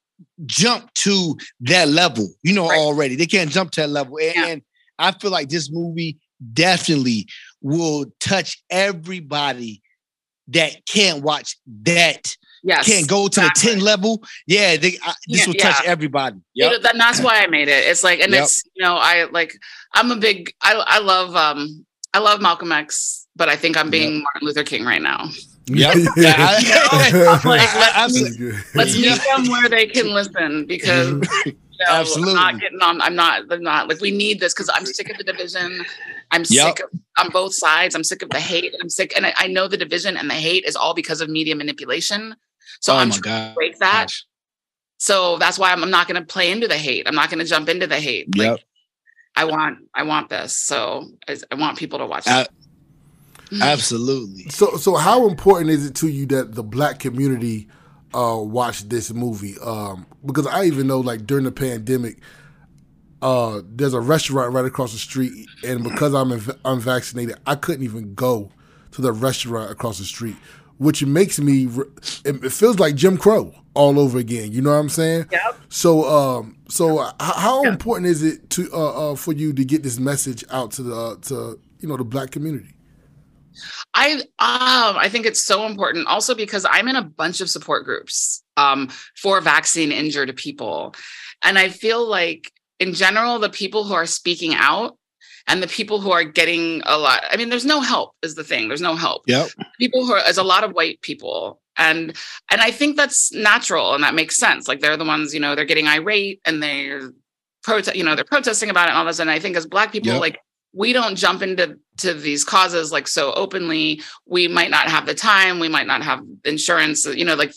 jump to that level. You know, right. already they can't jump to that level, and, yeah. and I feel like this movie definitely will touch everybody that can't watch that yes, can't go to exactly. the 10 level. Yeah, they, I, this yeah, will touch yeah. everybody.
You that's why I made it. It's like, and yep. it's, you know, I like, I'm a big, I, I love, um, I love Malcolm X, but I think I'm being yep. Martin Luther King right now.
Yep. [LAUGHS] yeah. [LAUGHS] I,
like, let's, [LAUGHS] let's meet them where they can listen because you know, Absolutely. I'm not getting on. I'm not. I'm not like we need this because I'm sick of the division. I'm yep. sick of on both sides. I'm sick of the hate. I'm sick, and I, I, know the division and the hate is all because of media manipulation. So oh I'm trying God. to break that. Gosh. So that's why I'm, I'm not going to play into the hate. I'm not going to jump into the hate. Yep. Like, I want, I want this. So I, I want people to watch
it. [LAUGHS] Absolutely.
So, so how important is it to you that the black community uh, watch this movie? Um, because I even know, like during the pandemic, uh, there's a restaurant right across the street, and because I'm unvaccinated, I couldn't even go to the restaurant across the street which makes me it feels like Jim Crow all over again. You know what I'm saying?
Yep.
So, um, so how important is it to uh, uh, for you to get this message out to the uh, to you know the black community?
I um I think it's so important also because I'm in a bunch of support groups um for vaccine injured people. And I feel like in general the people who are speaking out and the people who are getting a lot i mean there's no help is the thing there's no help.
Yep.
People who are there's a lot of white people. And and i think that's natural and that makes sense. Like they're the ones you know they're getting irate and they're protest you know they're protesting about it and all this. And i think as black people yep. like we don't jump into to these causes like so openly. We might not have the time. We might not have insurance you know like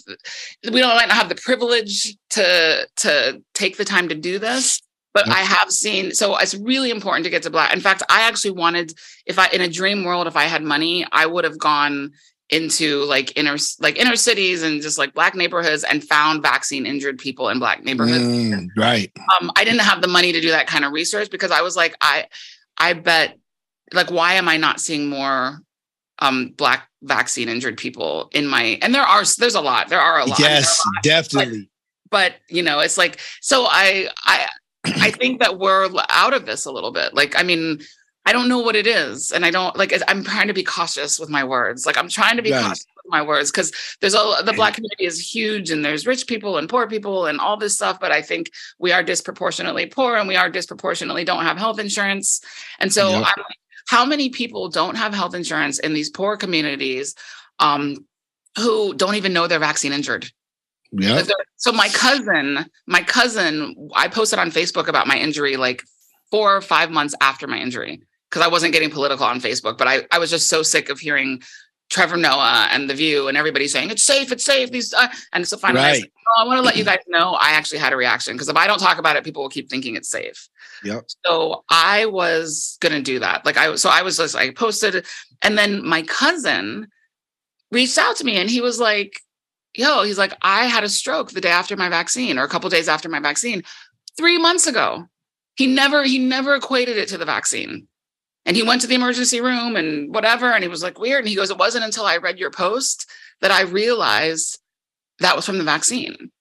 we don't might not have the privilege to to take the time to do this but I have seen so it's really important to get to black. In fact, I actually wanted if I in a dream world, if I had money, I would have gone into like inner like inner cities and just like black neighborhoods and found vaccine injured people in black neighborhoods.
Mm, right.
Um, I didn't have the money to do that kind of research because I was like, I I bet like why am I not seeing more um black vaccine injured people in my and there are there's a lot. There are a lot.
Yes,
a lot,
definitely.
But, but you know, it's like so I I I think that we're out of this a little bit. Like, I mean, I don't know what it is. And I don't like, I'm trying to be cautious with my words. Like, I'm trying to be right. cautious with my words because there's a, the Black community is huge and there's rich people and poor people and all this stuff. But I think we are disproportionately poor and we are disproportionately don't have health insurance. And so, yep. I'm how many people don't have health insurance in these poor communities um, who don't even know they're vaccine injured?
Yeah.
So my cousin, my cousin, I posted on Facebook about my injury like four or five months after my injury because I wasn't getting political on Facebook, but I, I was just so sick of hearing Trevor Noah and The View and everybody saying it's safe, it's safe. These uh, and so finally, right. I, said, oh, I want to let you guys know I actually had a reaction because if I don't talk about it, people will keep thinking it's safe.
Yep.
So I was gonna do that. Like I, so I was just I posted, and then my cousin reached out to me and he was like, yo, he's like, I had a stroke the day after my vaccine or a couple days after my vaccine three months ago. He never, he never equated it to the vaccine. And he went to the emergency room and whatever. And he was like, weird. And he goes, it wasn't until I read your post that I realized that was from the vaccine.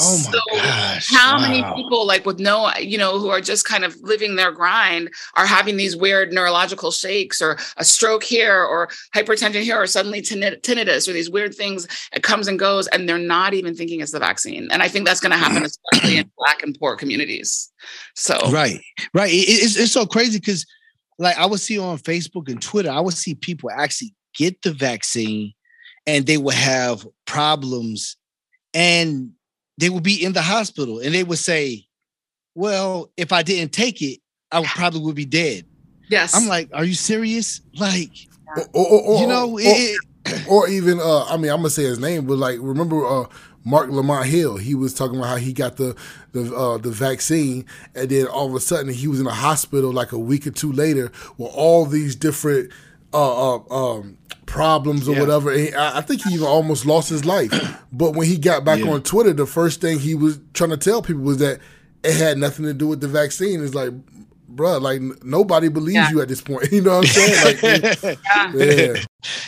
Oh my so gosh.
How wow. many people like with no, you know, who are just kind of living their grind are having these weird neurological shakes or a stroke here or hypertension here or suddenly tinnitus or these weird things. It comes and goes and they're not even thinking it's the vaccine. And I think that's going to happen mm. especially in black and poor communities. So
Right. Right. It, it's, it's so crazy because like I would see on Facebook and Twitter, I would see people actually get the vaccine and they would have problems and they would be in the hospital and they would say, Well, if I didn't take it, I would probably would be dead.
Yes.
I'm like, Are you serious? Like,
or, or, or,
you know, it,
or even uh, I mean, I'm gonna say his name, but like, remember uh, Marc Lamont Hill? He was talking about how he got the the uh, the vaccine, and then all of a sudden he was in a hospital like a week or two later with all these different uh, uh, um, problems or yeah. whatever. I, I, think he even almost lost his life. [CLEARS THROAT] But when he got back yeah. on Twitter, the first thing he was trying to tell people was that it had nothing to do with the vaccine. It's like, bruh, like nobody believes yeah. you at this point. [LAUGHS] You know what I'm saying? Like, [LAUGHS]
yeah.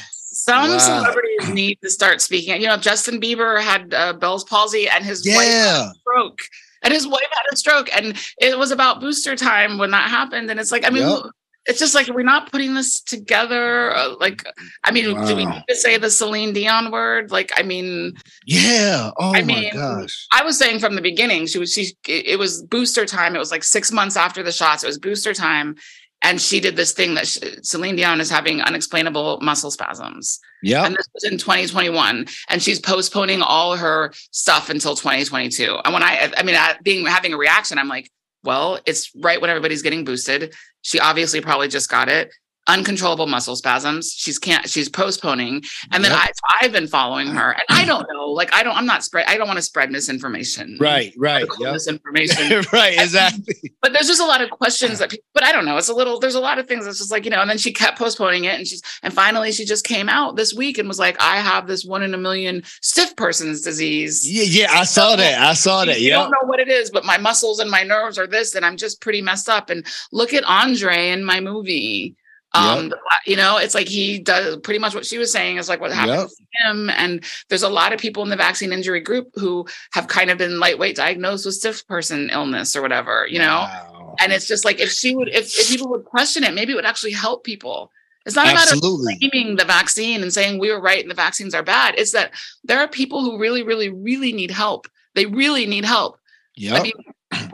Some wow. celebrities need to start speaking. You know, Justin Bieber had uh, Bell's palsy, and his wife had a stroke. And his wife had a stroke, and it was about booster time when that happened. And it's like, I mean, yep it's just like we're not putting this together. Uh, like, I mean, wow. do we need to say the Celine Dion word? Like, I mean,
yeah. Oh I mean, gosh.
I was saying from the beginning, she was she. It was booster time. It was like six months after the shots. It was booster time, and she did this thing that she, Celine Dion is having unexplainable muscle spasms.
Yeah,
and this was in 2021, and she's postponing all her stuff until 2022. And when I, I mean, being having a reaction, I'm like well, it's right when everybody's getting boosted. She obviously probably just got it. Uncontrollable muscle spasms. She's can't. She's postponing, and then yep. I, I've been following mm. her, and I don't know. Like I don't. I'm not spread. I don't want to spread misinformation.
Right. Right.
Yep. Misinformation. [LAUGHS]
right. Exactly.
But there's just a lot of questions that. People, but I don't know. It's a little. There's a lot of things that's just like you know. And then she kept postponing it, and she's and finally she just came out this week and was like, I have this one in a million stiff person's disease.
Yeah. Yeah. I saw that. I saw that.
Yeah. I don't know what it is, but my muscles and my nerves are this, and I'm just pretty messed up. And look at Andre in my movie Um, yep. you know, it's like he does pretty much what she was saying is like what happened yep. to him. And there's a lot of people in the vaccine injury group who have kind of been lightweight diagnosed with stiff person illness or whatever, you know? Wow. And it's just like if she would, if, if people would question it, maybe it would actually help people. It's not Absolutely. about blaming the vaccine and saying we were right and the vaccines are bad. It's that there are people who really, really, really need help. They really need help.
Yeah. I mean,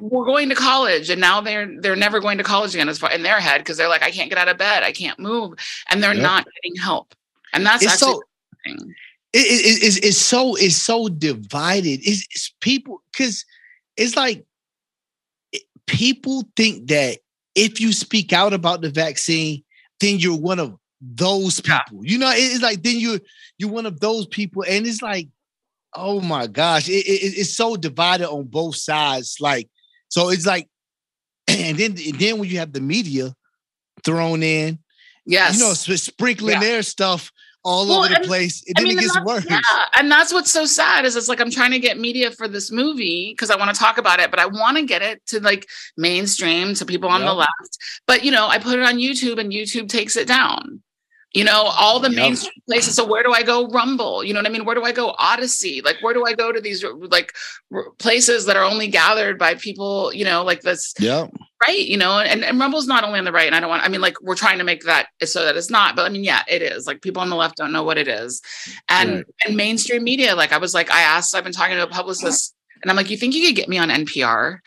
we're going to college and now they're they're never going to college again as far in their head because they're like, I can't get out of bed, I can't move, and they're yep. not getting help. And that's it's actually
so, it, it, it's, it's so it's so divided. It's, it's people because it's like people think that if you speak out about the vaccine, then you're one of those people. Yeah. You know, it's like then you're you're one of those people, and it's like, oh my gosh, it, it, it's so divided on both sides. Like, so it's like, [CLEARS THROAT] and then and then when you have the media thrown in,
yes,
you know, sprinkling yeah. their stuff all well, over the place. And I then mean, it gets worse.
Yeah, and that's what's so sad is it's like I'm trying to get media for this movie because I want to talk about it, but I want to get it to like mainstream to people on yep. the left. But you know, I put it on YouTube and YouTube takes it down you know all the yep. mainstream places so where do i go rumble? You know what i mean? Where do i go Odysee? Like where do i go to these like places that are only gathered by people you know like this
yeah
right you know and, and rumble's not only on the right and i don't want i mean like we're trying to make that so that it's not but i mean yeah it is. Like people on the left don't know what it is. And right. and mainstream media like i was like i asked i've been talking to a publicist and i'm like you think you could get me on npr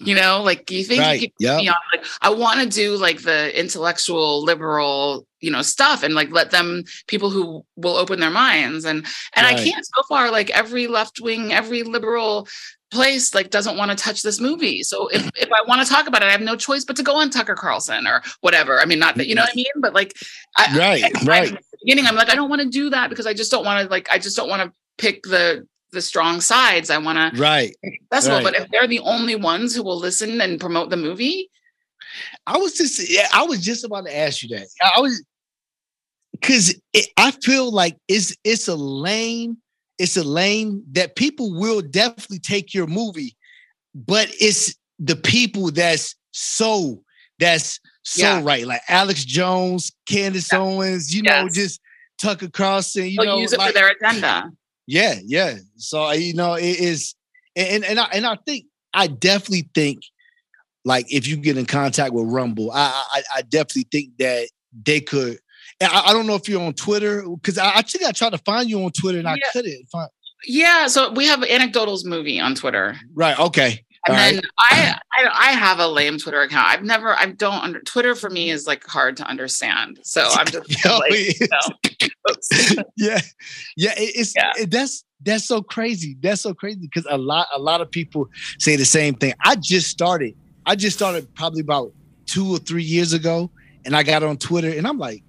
you know like you think right. you
yeah
like i want to do like the intellectual liberal you know stuff and like let them people who will open their minds and and right. i can't. So far like every left wing every liberal place like doesn't want to touch this movie. So if [LAUGHS] if i want to talk about it i have no choice but to go on tucker carlson or whatever. I mean not that you know what i mean? But like
I, right I, right.
beginning i'm like i don't want to do that because i just don't want to like i just don't want to pick the the strong sides. I want
to right
festival, right. but if they're the only ones who will listen and promote the movie,
I was just yeah, I was just about to ask you that. I was because I feel like it's it's a lane, it's a lane that people will definitely take your movie, but it's the people that's so that's so yeah. right, like Alex Jones, Candace yeah. Owens, you yes. know, just Tucker Carlson, you They'll know,
use it
like,
for their agenda.
Yeah, yeah. So uh, you know, it is, and and I and I think I definitely think like if you get in contact with Rumble, I I, I definitely think that they could. I, I, don't know if you're on Twitter because I, I think I tried to find you on Twitter and yeah. I couldn't find.
Yeah, so we have Anecdotals movie on Twitter.
Right. Okay.
And All then right. I, I I have a lame Twitter account. I've never I don't under Twitter for me is like hard to understand. So I'm just [LAUGHS] like, you
know. [LAUGHS] yeah, yeah. It, it's yeah. It, that's that's so crazy. That's so crazy because a lot a lot of people say the same thing. I just started. I just started probably about two or three years ago, and I got on Twitter, and I'm like,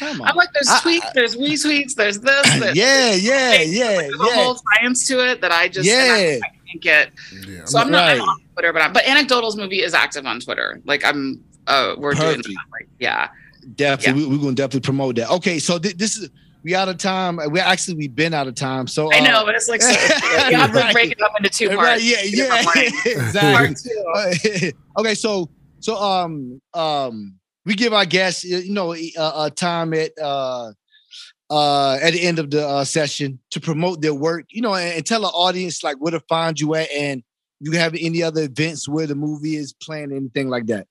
I'm like, there's I, tweets, I, there's retweets, there's this. [LAUGHS] There's
yeah, yeah, yeah, like,
yeah. A whole science to it that I just
yeah.
I, can't get. Yeah, so I'm not right. on Twitter, but I'm, but Anecdotals movie is active on Twitter. Like I'm, uh, we're Perfect. doing, that, like, yeah,
definitely. Yeah. We, are gonna definitely promote that. Okay, so th- this is we out of time. We actually we've been out of time. So
uh, I know, but it's like so, you have to break it up into two parts. Right,
yeah, yeah, [LAUGHS] exactly. [LAUGHS] okay, so so um um we give our guests you know a, a time at uh uh at the end of the uh, session to promote their work, you know, and, and tell the audience like where to find you at and you have any other events where the movie is playing, anything like that.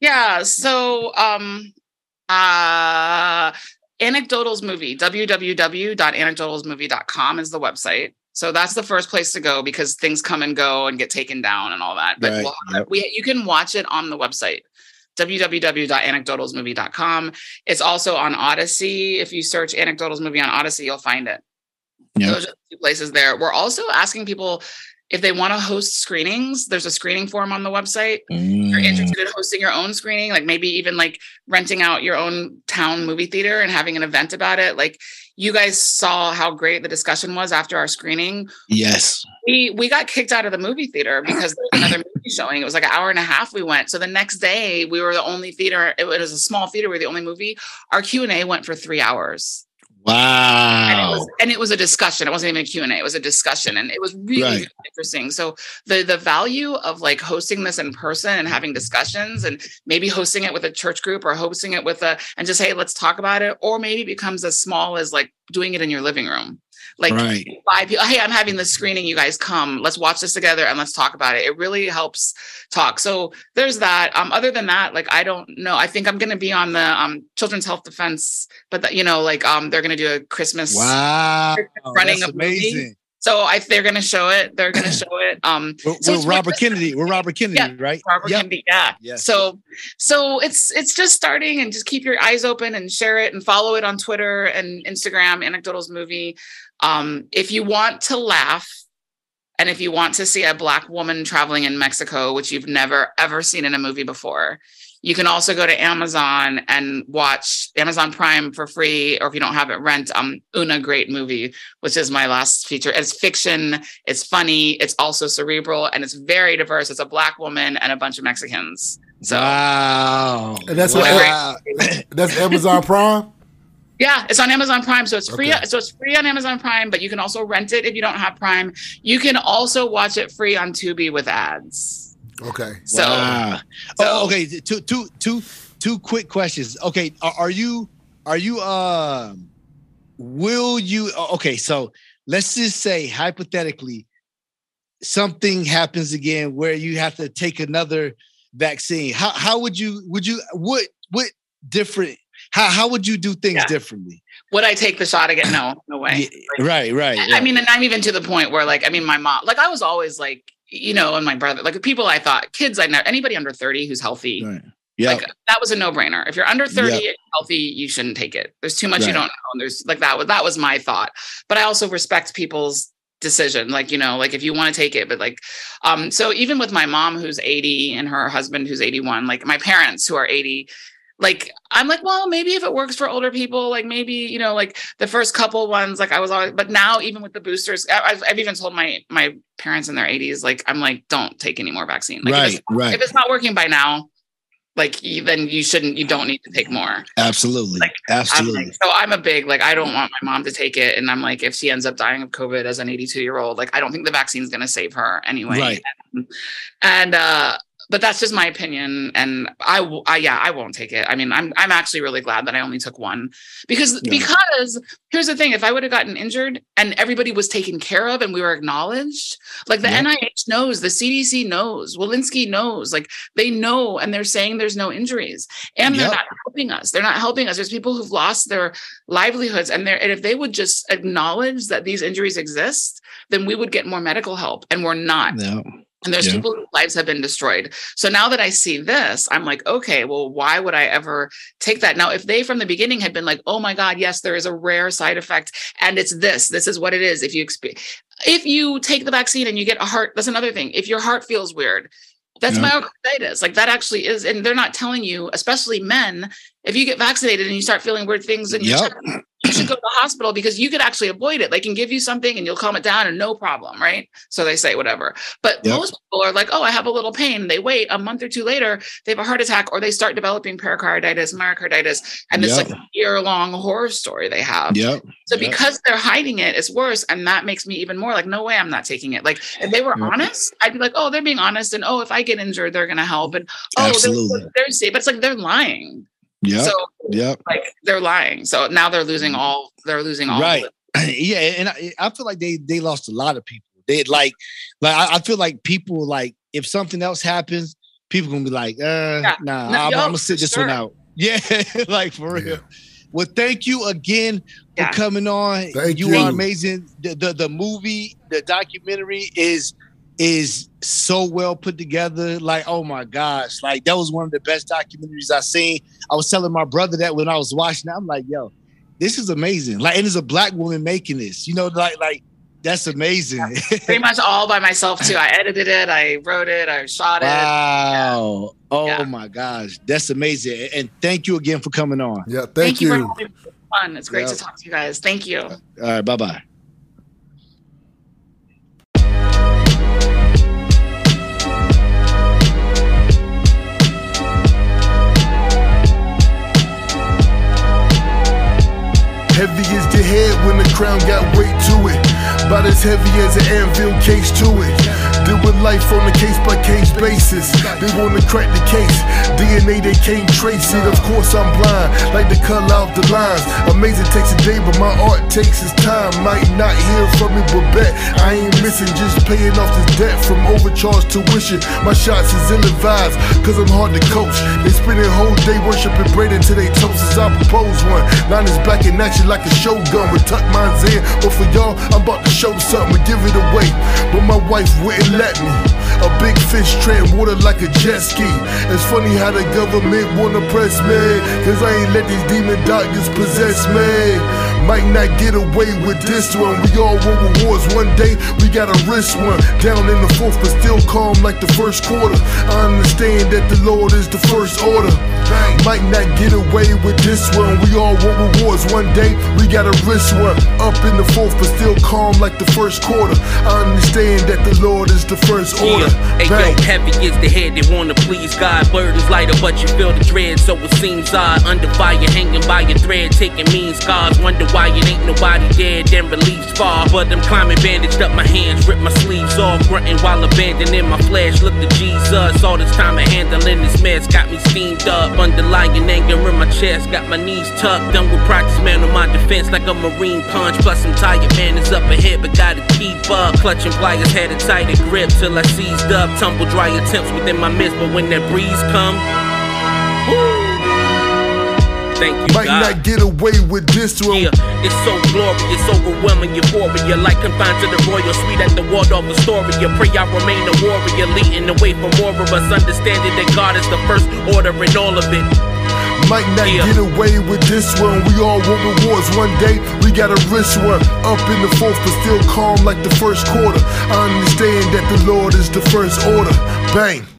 Yeah. So um uh Anecdotals movie, www.anecdotalsmovie.com is the website. So that's the first place to go because things come and go and get taken down and all that. But right. we'll, yep. we, you can watch it on the website www.anecdotalsmovie.com. It's also on Odysee. If you search Anecdotals movie on Odysee, you'll find it. Yep. Those are two places there. We're also asking people if they want to host screenings, there's a screening form on the website. Mm. If you're interested in hosting your own screening, like maybe even like renting out your own town movie theater and having an event about it. Like you guys saw how great the discussion was after our screening.
Yes.
We we got kicked out of the movie theater because there was another movie [CLEARS THROAT] showing. It was like an hour and a half we went. So the next day we were the only theater. It was a small theater. We were the only movie. Our Q and A went for three hours.
Wow.
And it, was, and it was a discussion. It wasn't even a Q&A. It was a discussion. And it was really,
Right.
really interesting. So the the value of like hosting this in person and having discussions and maybe hosting it with a church group or hosting it with a and just hey, let's talk about it. Or maybe it becomes as small as like doing it in your living room. Like
right.
five people, hey, I'm having this screening. You guys come. Let's watch this together and let's talk about it. It really helps talk. So there's that. Um, other than that, like I don't know. I think I'm gonna be on the um Children's Health Defense, but the, you know, like um they're gonna do a Christmas
Wow. [LAUGHS]
running
That's
a movie.
amazing.
So I they're gonna show it. They're gonna [CLEARS THROAT] show it. Um
We're,
So
we're Robert Kennedy. We're Robert Kennedy,
Yeah,
right?
Robert
Yep.
Kennedy, yeah.
Yes.
So so it's it's just starting and just keep your eyes open and share it and follow it on Twitter and Instagram, Anecdotals Movie. Um, if you want to laugh and if you want to see a black woman traveling in Mexico, which you've never ever seen in a movie before, you can also go to Amazon and watch Amazon Prime for free, or if you don't have it, rent um Una Great Movie, which is my last feature. It's fiction, it's funny, it's also cerebral, and it's very diverse. It's a black woman and a bunch of Mexicans. So
wow.
And that's
wow.
That's Amazon Prime.
Yeah, it's on Amazon Prime, so it's free.
Okay.
So it's free on Amazon Prime, but you can also rent it if you don't have Prime. You can also watch it free on Tubi with ads.
Okay.
So
Wow.
so-
oh, okay. Two, two, two, two quick questions. Okay, are, are you, are you, um, will you? Okay, so let's just say hypothetically, something happens again where you have to take another vaccine. How how would you would you what what different? How how would you do things
Yeah.
differently?
would I take the shot again? No, [COUGHS] no way.
Yeah, right, right.
I mean, and I'm even to the point where, like, I mean, my mom, like, I was always like, you know, and my brother, like, people I thought, kids I know, anybody under 30 who's healthy,
right. Yeah,
like, that was a no brainer. If you're under 30
Yep.
and healthy, you shouldn't take it. There's too much you don't know. And there's like that was that was my thought. But I also respect people's decision. Like, you know, like if you want to take it, but like, um, so even with my mom who's 80 and her husband who's 81, like my parents who are 80, like I'm like, well, maybe if it works for older people, like maybe you know, like the first couple ones, like I was always, but now even with the boosters, I've, I've even told my my parents in their 80s, like I'm like, don't take any more vaccine. Like if,
right,
it's,
right.
if it's not working by now, like then you shouldn't, you don't need to take more.
Absolutely,
Like, I'm
absolutely.
like, so I'm a big like, I don't want my mom to take it, and I'm like, if she ends up dying of COVID as an 82 year old, like I don't think the vaccine's going to save her anyway.
Right.
And uh, but that's just my opinion, and I, I yeah, I won't take it. I mean, I'm I'm actually really glad that I only took one because
Yeah.
because here's the thing: if I would have gotten injured and everybody was taken care of and we were acknowledged, like the
Yeah.
NIH knows, the CDC knows, Walensky knows, like they know, and they're saying there's no injuries, and they're not helping us. They're not helping us. There's people who've lost their livelihoods, and they're and if they would just acknowledge that these injuries exist, then we would get more medical help, and we're not.
No.
And there's
Yeah.
people whose lives have been destroyed. So now that I see this, I'm like, okay, well, why would I ever take that? Now, if they from the beginning had been like, oh my God, yes, there is a rare side effect, and it's this, this is what it is. If you exp- if you take the vaccine and you get a heart, that's another thing. If your heart feels weird, that's
Yeah.
myocarditis. Like that actually is, and they're not telling you, especially men, if you get vaccinated and you start feeling weird things in your
Yep.
chest, you should go to the hospital because you could actually avoid it. They can give you something and you'll calm it down and no problem, right? So they say whatever. But
Yep.
most people are like, oh, I have a little pain. They wait a month or two later, they have a heart attack or they start developing pericarditis, myocarditis, and it's
Yep.
like a year long horror story they have.
Yep.
So
Yep.
because they're hiding it, it's worse. And that makes me even more like, no way I'm not taking it. Like if they were honest, I'd be like, oh, they're being honest. And oh, if I get injured, they're gonna help. And oh,
Absolutely.
they're, they're safe. But it's like they're lying.
Yep.
So
yep.
like they're lying. So now they're losing all they're losing all of
Right.
it. [CLEARS THROAT]
yeah, and I, I feel like they they lost a lot of people. They like like I, I feel like people like if something else happens, people gonna be like, uh,
Yeah.
nah,
No,
I'm,
yo,
I'm gonna sit
for
this one out. [LAUGHS] Yeah, like for real.
Yeah.
Well, thank you again
Yeah.
for coming on.
Thank
you,
you.
are amazing. The, the the movie, the documentary is is so well put together. Like, oh my gosh, like that was one of the best documentaries I've seen. I was telling my brother that when I was watching, it, I'm like, yo, this is amazing. Like, and it's a black woman making this. You know, like like that's amazing.
Pretty much all by myself too. I edited it, I wrote it, I shot it.
wow. Oh
Yeah.
my gosh, that's amazing. And thank you again for coming on.
Yeah, thank,
you.
you.
for having me. It fun. It's great
Yeah.
to talk to you guys. Thank you.
All right, Bye bye
head when the crown got weight to it. About as heavy as an anvil case to it. Deal with life on a case by case basis. They wanna crack the case. DNA they can't trace it. Of course I'm blind, like to cut out the lines. Amazing takes a day, but my art takes its time. Might not hear from me, but bet I ain't missing. Just paying off this debt from overcharged tuition. My shots is ill advised, cause I'm hard to coach. They spend a whole day worshiping bread until they toast as I propose one. Nine is black in action like a showgun. We tuck mines in, but for y'all, I'm about to show something and give it away. But my wife wouldn't let me. A big fish treading water like a jet ski. It's funny how the government wanna press me. Cause I ain't let these demon doctors possess me. Might not get away with this one. We all want rewards one day. We gotta risk one. Down in the fourth, but still calm like the first quarter. I understand that the Lord is the first order. Might not get away with this one. We all want rewards one day. We got a risk one. Up in the fourth, but still calm like the first quarter. I understand that the Lord is the first order.
Yeah. Hey,
Bang.
yo, heavy is the head they wanna please God. Burdens lighter, but you feel the dread, so it seems odd. Under fire, hanging by a thread, taking mean scars. Wonder why it ain't nobody dead, then relief's far. But I'm climbing, bandaged up my hands, rip my sleeves off, grunting while abandoning my flesh. Look to Jesus, all this time of handling this mess got me steamed up. Underlying anger in my chest, got my knees tucked. Done with practice, man, on my defense like a marine punch. Plus, I'm tired, man, is up ahead, but gotta keep up. Clutching pliers, had a tighter grip till I seized up. Tumble dry attempts within my midst, but when that breeze come, woo. Thank you,
Might
God.
not get away with this one.
Yeah, it's so glorious, overwhelming euphoria. Like confined to the royal suite at the Waldorf Astoria. Pray I remain a warrior, leading the way for more of us. Understanding that God is the first order in all of it.
Might not
Yeah.
get away with this one. We all want rewards one day. We got a rich one. Up in the fourth, but still calm like the first quarter. I understand that the Lord is the first order. Bang.